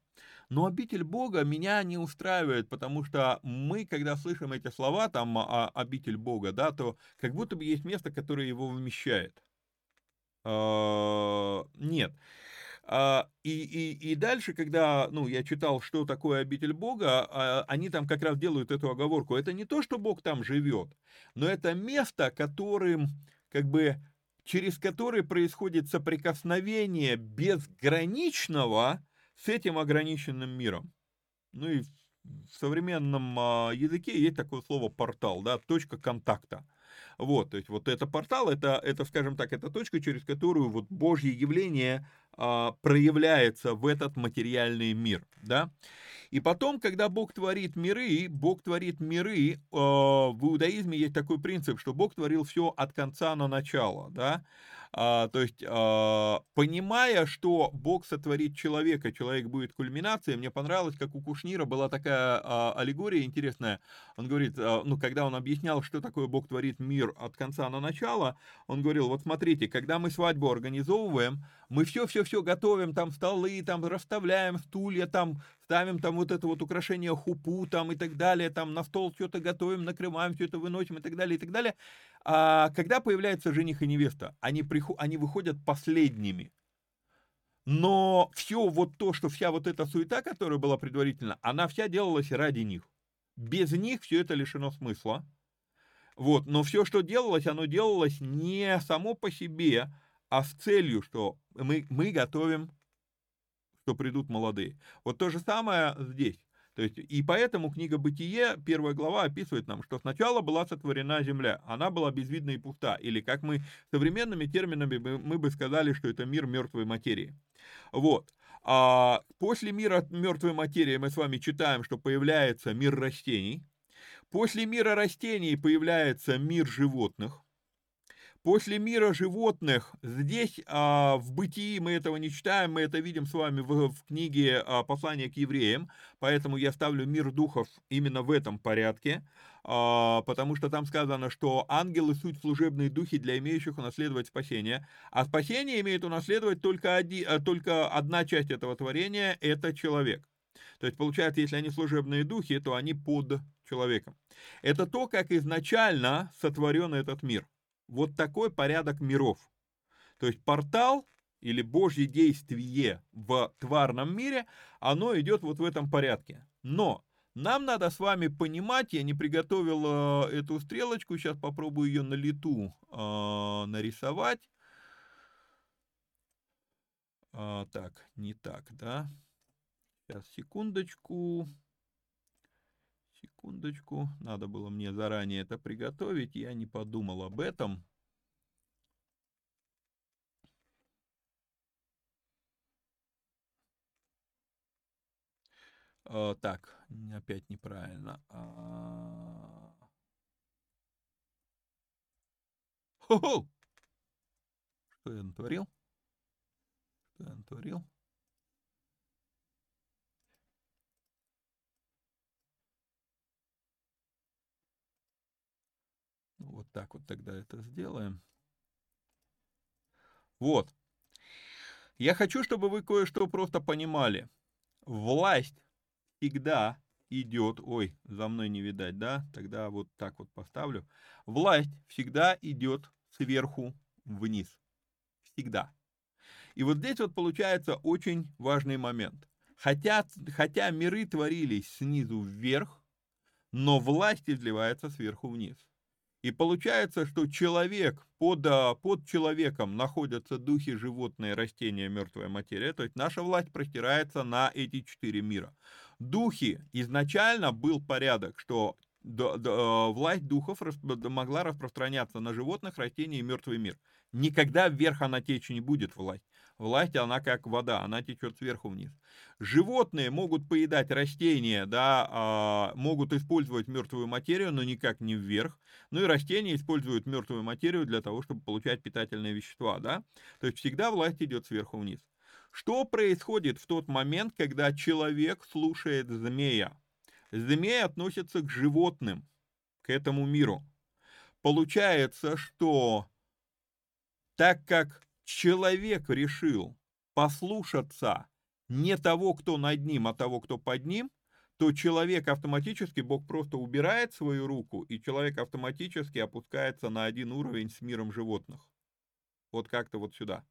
Но обитель Бога меня не устраивает, потому что мы, когда слышим эти слова, там, а, обитель Бога, да, то как будто бы есть место, которое его вмещает. Э, нет. А, и, и, и дальше, когда ну, я читал, что такое обитель Бога, а, они там как раз делают эту оговорку. Это не то, что Бог там живет, но это место, которым, как бы, через которое происходит соприкосновение безграничного с этим ограниченным миром. Ну и в современном а, языке есть такое слово портал, да, точка контакта. Вот, то есть вот это портал, это, это, скажем так, это точка, через которую вот Божье явление а, проявляется в этот материальный мир, да. И потом, когда Бог творит миры, Бог творит миры, а, в иудаизме есть такой принцип, что Бог творил все от конца на начало, да. А, то есть, а, понимая, что Бог сотворит человека, человек будет кульминацией, мне понравилось, как у Кушнира была такая а, аллегория интересная. Он говорит, а, ну, когда он объяснял, что такое Бог творит мир от конца на начало, он говорил, вот смотрите, когда мы свадьбу организовываем, мы все-все-все готовим, там столы, там расставляем стулья, там ставим там вот это вот украшение хупу, там и так далее, там на стол что-то готовим, накрываем, все это выносим и так далее, и так далее. А когда появляются жених и невеста, они, приход, они выходят последними. Но все вот то, что вся вот эта суета, которая была предварительно, она вся делалась ради них. Без них все это лишено смысла. Вот, но все, что делалось, оно делалось не само по себе, а с целью, что мы, мы готовим, что придут молодые. Вот то же самое здесь. То есть, и поэтому книга «Бытие», первая глава описывает нам, что сначала была сотворена земля, она была безвидна и пуста, или как мы современными терминами, мы бы сказали, что это мир мертвой материи. Вот. А после мира мертвой материи мы с вами читаем, что появляется мир растений. После мира растений появляется мир животных. После мира животных, здесь а, в бытии мы этого не читаем, мы это видим с вами в, в книге а, «Послание к евреям», поэтому я ставлю мир духов именно в этом порядке, а, потому что там сказано, что ангелы – суть служебные духи для имеющих унаследовать спасение, а спасение имеет унаследовать только, один, а, только одна часть этого творения – это человек. То есть, получается, если они служебные духи, то они под человеком. Это то, как изначально сотворен этот мир – вот такой порядок миров. То есть портал или Божье действие в тварном мире, оно идет вот в этом порядке. Но нам надо с вами понимать, я не приготовил э, эту стрелочку, сейчас попробую ее на лету э, нарисовать. А, так, не так, да? Сейчас, секундочку. Секундочку, надо было мне заранее это приготовить, я не подумал об этом. Э, так, опять неправильно. А... Хо-хо! Что я натворил? Что я натворил? Вот так вот тогда это сделаем. Вот. Я хочу, чтобы вы кое-что просто понимали. Власть всегда идет... Ой, за мной не видать, да? Тогда вот так вот поставлю. Власть всегда идет сверху вниз. Всегда. И вот здесь вот получается очень важный момент. Хотя, хотя миры творились снизу вверх, но власть изливается сверху вниз. И получается, что человек, под, а, под человеком находятся духи, животные, растения, мертвая материя. То есть наша власть простирается на эти четыре мира. Духи, изначально был порядок, что а, власть духов могла распространяться на животных, растения и мертвый мир. Никогда вверх она течь не будет власть. Власть, она как вода, она течет сверху вниз. Животные могут поедать растения, да, а, могут использовать мертвую материю, но никак не вверх. Ну и растения используют мертвую материю для того, чтобы получать питательные вещества, да. То есть всегда власть идет сверху вниз. Что происходит в тот момент, когда человек слушает змея? Змея относится к животным, к этому миру. Получается, что так как человек решил послушаться не того, кто над ним, а того, кто под ним, то человек автоматически, Бог просто убирает свою руку, и человек автоматически опускается на один уровень с миром животных. Вот как-то вот сюда.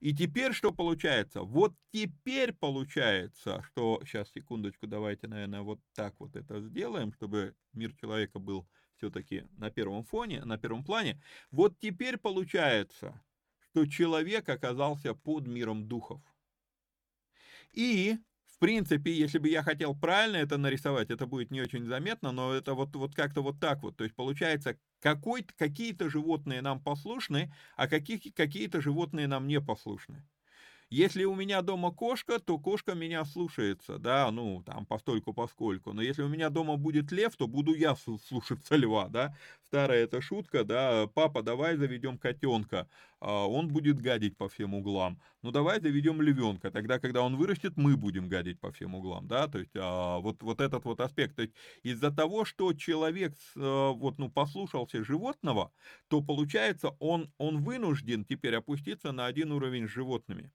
И теперь что получается? Вот теперь получается, что... Сейчас, секундочку, давайте, наверное, вот так вот это сделаем, чтобы мир человека был все-таки на первом фоне, на первом плане. Вот теперь получается, что человек оказался под миром духов. И, в принципе, если бы я хотел правильно это нарисовать, это будет не очень заметно, но это вот, вот как-то вот так вот. То есть получается, какие-то животные нам послушны, а какие-то животные нам не послушны. Если у меня дома кошка, то кошка меня слушается, да, ну, там, постольку поскольку. Но если у меня дома будет лев, то буду я слушаться льва, да. Старая эта шутка, да, папа, давай заведем котенка, а, он будет гадить по всем углам. Ну, давай заведем львенка, тогда, когда он вырастет, мы будем гадить по всем углам, да, то есть а, вот, вот этот вот аспект. То есть из-за того, что человек, а, вот, ну, послушался животного, то получается, он, он вынужден теперь опуститься на один уровень с животными.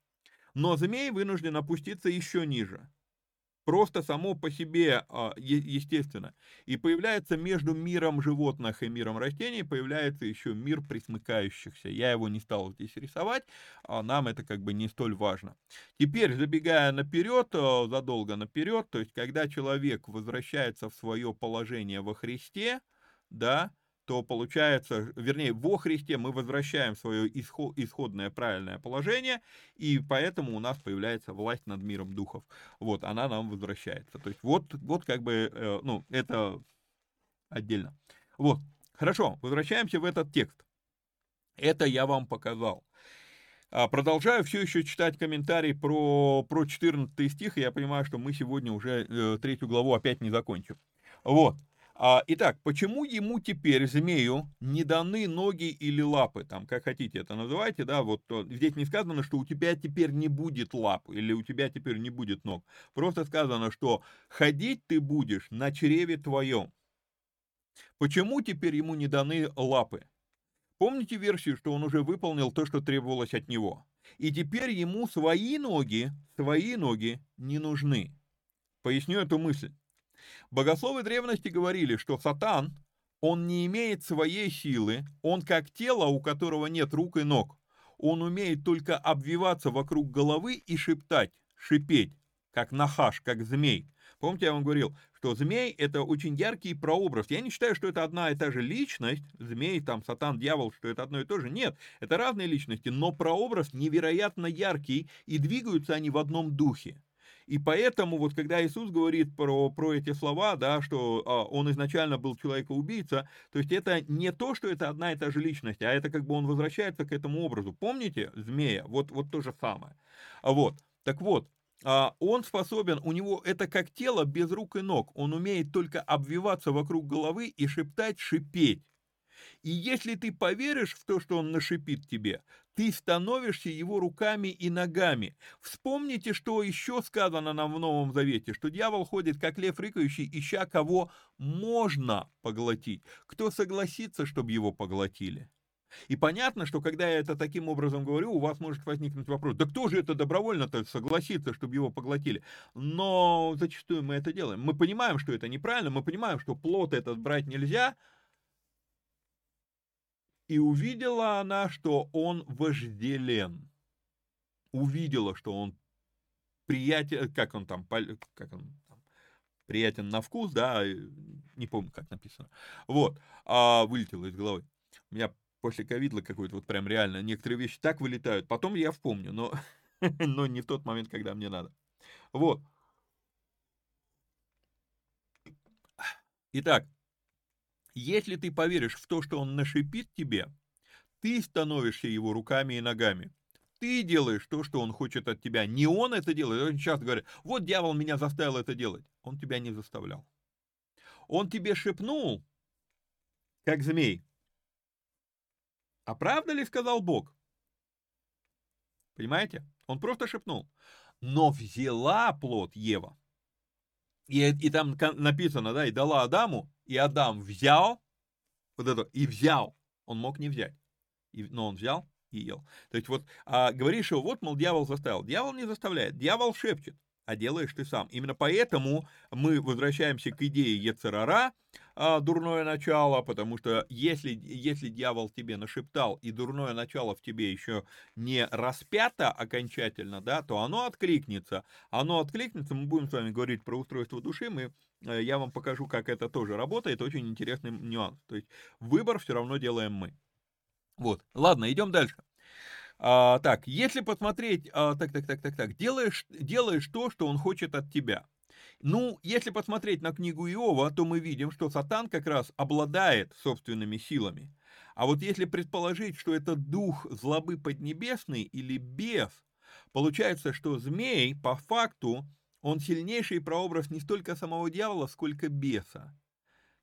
Но змей вынужден опуститься еще ниже. Просто само по себе, а, естественно. И появляется между миром животных и миром растений, появляется еще мир присмыкающихся. Я его не стал здесь рисовать, а нам это как бы не столь важно. Теперь, забегая наперед, а, задолго наперед, то есть когда человек возвращается в свое положение во Христе, да, то получается, вернее, во Христе мы возвращаем свое исходное правильное положение, и поэтому у нас появляется власть над миром духов. Вот, она нам возвращается. То есть вот, вот как бы, э, ну, это отдельно. Вот, хорошо, возвращаемся в этот текст. Это я вам показал. А, продолжаю все еще читать комментарий про, про 14 стих, и я понимаю, что мы сегодня уже э, третью главу опять не закончим. Вот. А, итак, почему ему теперь, змею, не даны ноги или лапы, там, как хотите это называйте, да, вот здесь не сказано, что у тебя теперь не будет лап, или у тебя теперь не будет ног. Просто сказано, что ходить ты будешь на чреве твоем. Почему теперь ему не даны лапы? Помните версию, что он уже выполнил то, что требовалось от него? И теперь ему свои ноги, свои ноги не нужны. Поясню эту мысль. Богословы древности говорили, что сатан, он не имеет своей силы, он как тело, у которого нет рук и ног. Он умеет только обвиваться вокруг головы и шептать, шипеть, как нахаш, как змей. Помните, я вам говорил, что змей – это очень яркий прообраз. Я не считаю, что это одна и та же личность, змей, там, сатан, дьявол, что это одно и то же. Нет, это разные личности, но прообраз невероятно яркий, и двигаются они в одном духе. И поэтому вот когда Иисус говорит про, про эти слова, да, что а, он изначально был человека-убийца, то есть это не то, что это одна и та же личность, а это как бы он возвращается к этому образу. Помните змея? Вот, вот то же самое. Вот. Так вот, а, он способен, у него это как тело без рук и ног, он умеет только обвиваться вокруг головы и шептать, шипеть. И если ты поверишь в то, что он нашипит тебе, ты становишься его руками и ногами. Вспомните, что еще сказано нам в Новом Завете, что дьявол ходит, как лев рыкающий, ища кого можно поглотить. Кто согласится, чтобы его поглотили? И понятно, что когда я это таким образом говорю, у вас может возникнуть вопрос, да кто же это добровольно-то согласится, чтобы его поглотили? Но зачастую мы это делаем. Мы понимаем, что это неправильно, мы понимаем, что плод этот брать нельзя, И увидела она, что он вожделен. Увидела, что он приятен, как он там, как он там, приятен на вкус, да, не помню, как написано. Вот, а вылетело из головы. У меня после ковидла какой-то вот прям реально некоторые вещи так вылетают. Потом я вспомню, но, но не в тот момент, когда мне надо. Вот. Итак, если ты поверишь в то, что он нашипит тебе, ты становишься его руками и ногами. Ты делаешь то, что он хочет от тебя. Не он это делает. Очень часто говорят, вот дьявол меня заставил это делать. Он тебя не заставлял. Он тебе шепнул, как змей. А правда ли сказал Бог? Понимаете? Он просто шепнул. Но взяла плод Ева. И, и там написано, да, и дала Адаму, и Адам взял, вот это, и взял. Он мог не взять, и, но он взял и ел. То есть вот а, говоришь его, вот, мол, дьявол заставил. Дьявол не заставляет, дьявол шепчет а делаешь ты сам. Именно поэтому мы возвращаемся к идее Ецерара, а, дурное начало, потому что если, если дьявол тебе нашептал, и дурное начало в тебе еще не распято окончательно, да, то оно откликнется. Оно откликнется, мы будем с вами говорить про устройство души, мы, я вам покажу, как это тоже работает, очень интересный нюанс. То есть выбор все равно делаем мы. Вот, ладно, идем дальше. А, так, если посмотреть, а, так, так, так, так, так, делаешь, делаешь то, что он хочет от тебя. Ну, если посмотреть на книгу Иова, то мы видим, что Сатан как раз обладает собственными силами. А вот если предположить, что это дух злобы поднебесный или бес, получается, что змей, по факту, он сильнейший прообраз не столько самого дьявола, сколько беса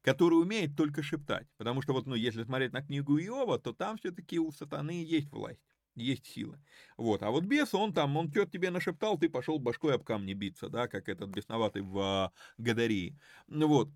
который умеет только шептать. Потому что вот, ну, если смотреть на книгу Иова, то там все-таки у сатаны есть власть есть сила. Вот. А вот бес, он там, он что-то тебе нашептал, ты пошел башкой об камни биться, да, как этот бесноватый в а, Гадарии. Вот.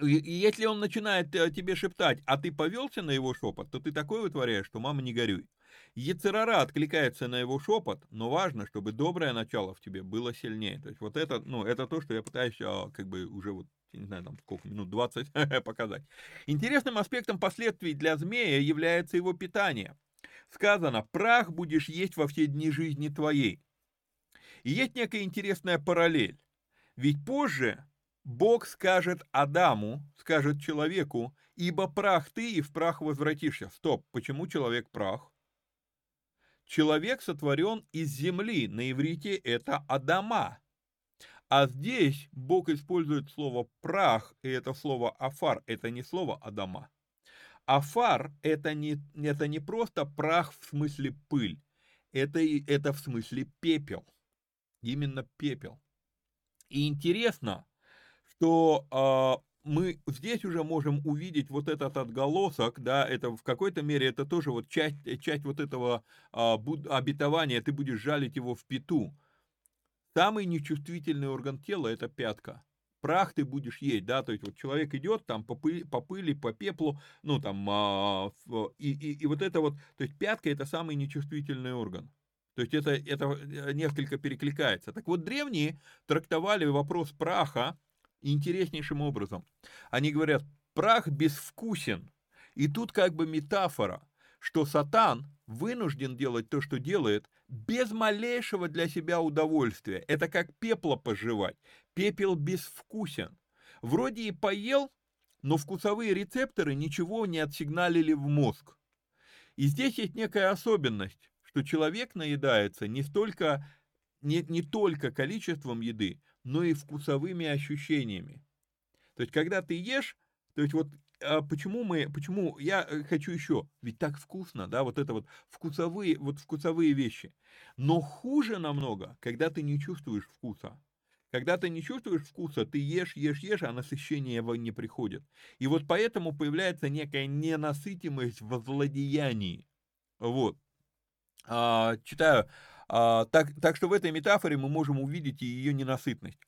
И если он начинает э, тебе шептать, а ты повелся на его шепот, то ты такое вытворяешь, что мама не горюй. Ецерара откликается на его шепот, но важно, чтобы доброе начало в тебе было сильнее. То есть вот это, ну, это то, что я пытаюсь а, как бы уже вот не знаю, там сколько, минут 20 показать. Интересным аспектом последствий для змея является его питание. Сказано, прах будешь есть во все дни жизни твоей. И есть некая интересная параллель. Ведь позже Бог скажет Адаму, скажет человеку, ибо прах ты и в прах возвратишься. Стоп, почему человек прах? Человек сотворен из земли, на иврите это Адама. А здесь Бог использует слово прах, и это слово афар, это не слово Адама. Афар это не, это не просто прах в смысле пыль, это, это в смысле пепел. Именно пепел. И интересно, что э, мы здесь уже можем увидеть вот этот отголосок, да, это в какой-то мере это тоже вот часть, часть вот этого э, обетования, ты будешь жалить его в пету. Самый нечувствительный орган тела это пятка прах ты будешь есть, да, то есть вот человек идет там по пыли, по, пыли, по пеплу, ну там, а, и, и, и вот это вот, то есть пятка это самый нечувствительный орган. То есть это, это э, несколько перекликается. Так вот, древние трактовали вопрос праха интереснейшим образом. Они говорят, прах безвкусен. И тут как бы метафора, что сатан вынужден делать то, что делает, без малейшего для себя удовольствия. Это как пепла пожевать. Пепел безвкусен. Вроде и поел, но вкусовые рецепторы ничего не отсигналили в мозг. И здесь есть некая особенность, что человек наедается не столько, не, не только количеством еды, но и вкусовыми ощущениями. То есть, когда ты ешь, то есть вот а почему мы, почему я э, хочу еще, ведь так вкусно, да, вот это вот вкусовые, вот вкусовые вещи. Но хуже намного, когда ты не чувствуешь вкуса. Когда ты не чувствуешь вкуса, ты ешь, ешь, ешь, а насыщение его не приходит. И вот поэтому появляется некая ненасытимость в злодеянии. Вот. А, читаю. А, так, так что в этой метафоре мы можем увидеть и ее ненасытность.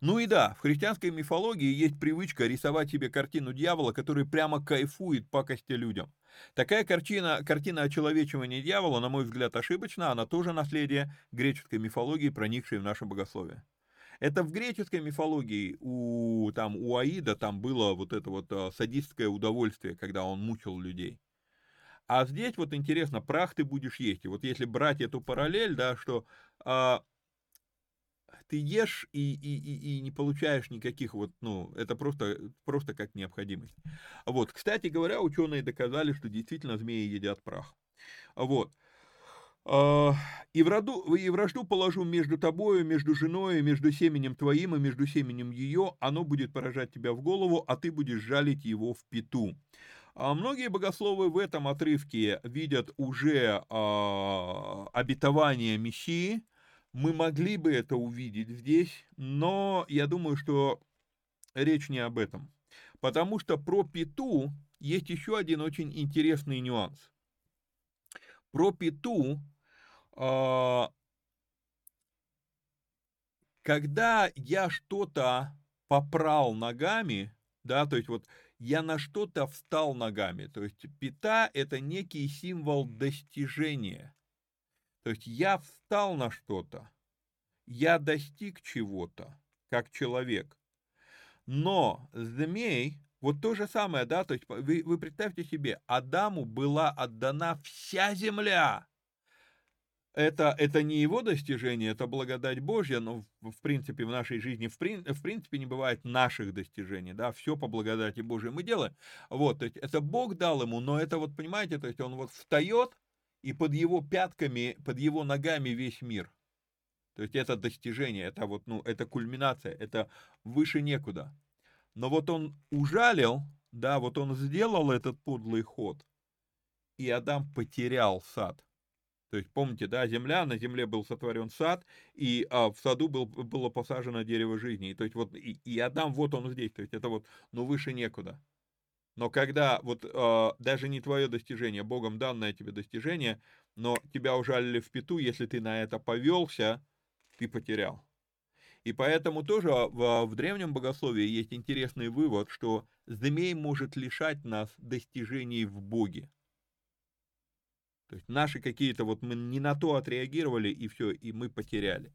Ну и да, в христианской мифологии есть привычка рисовать себе картину дьявола, который прямо кайфует пакости людям. Такая картина, картина очеловечивания дьявола, на мой взгляд, ошибочна, она тоже наследие греческой мифологии, проникшей в наше богословие. Это в греческой мифологии у, там, у Аида там было вот это вот а, садистское удовольствие, когда он мучил людей. А здесь вот интересно, прах ты будешь есть. И вот если брать эту параллель, да, что а, ты ешь и, и, и, и не получаешь никаких вот, ну, это просто, просто как необходимость. Вот, кстати говоря, ученые доказали, что действительно змеи едят прах. Вот. А, и, в роду, и вражду положу между тобою, между женой, между семенем твоим и между семенем ее, оно будет поражать тебя в голову, а ты будешь жалить его в пету. А многие богословы в этом отрывке видят уже а, обетование Мессии. Мы могли бы это увидеть здесь, но я думаю, что речь не об этом. Потому что про пету есть еще один очень интересный нюанс. Про пету а, когда я что-то попрал ногами, да, то есть вот я на что-то встал ногами, то есть пята – это некий символ достижения. То есть я встал на что-то, я достиг чего-то, как человек. Но змей, вот то же самое, да, то есть вы, вы представьте себе, Адаму была отдана вся земля, это, это не его достижение, это благодать Божья, но в, в принципе в нашей жизни в, в принципе не бывает наших достижений, да, все по благодати Божьей мы делаем. Вот, то есть это Бог дал ему, но это вот, понимаете, то есть он вот встает, и под его пятками, под его ногами весь мир. То есть это достижение, это вот, ну, это кульминация, это выше некуда. Но вот он ужалил, да, вот он сделал этот подлый ход, и Адам потерял сад. То есть, помните, да, земля, на земле был сотворен сад, и а, в саду был, было посажено дерево жизни. И, то есть, вот, и, и Адам, вот он здесь, то есть, это вот, ну, выше некуда. Но когда вот э, даже не твое достижение, Богом данное тебе достижение, но тебя ужалили в пету, если ты на это повелся, ты потерял. И поэтому тоже в, в древнем богословии есть интересный вывод, что змей может лишать нас достижений в Боге. То есть наши какие-то, вот мы не на то отреагировали, и все, и мы потеряли.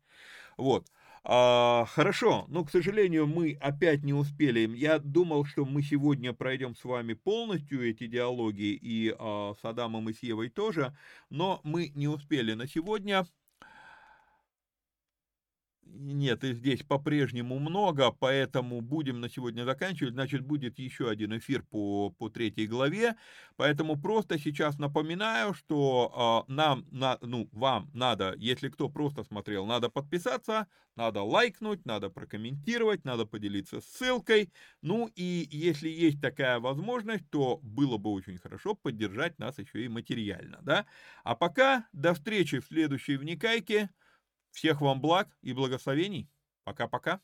Вот. А, хорошо, но, к сожалению, мы опять не успели. Я думал, что мы сегодня пройдем с вами полностью эти диалоги, и а, с Адамом и с Евой тоже, но мы не успели на сегодня. Нет, и здесь по-прежнему много, поэтому будем на сегодня заканчивать. Значит, будет еще один эфир по, по третьей главе. Поэтому просто сейчас напоминаю, что э, нам, на, ну, вам надо, если кто просто смотрел, надо подписаться, надо лайкнуть, надо прокомментировать, надо поделиться ссылкой. Ну и если есть такая возможность, то было бы очень хорошо поддержать нас еще и материально, да? А пока до встречи в следующей вникайке. Всех вам благ и благословений. Пока-пока.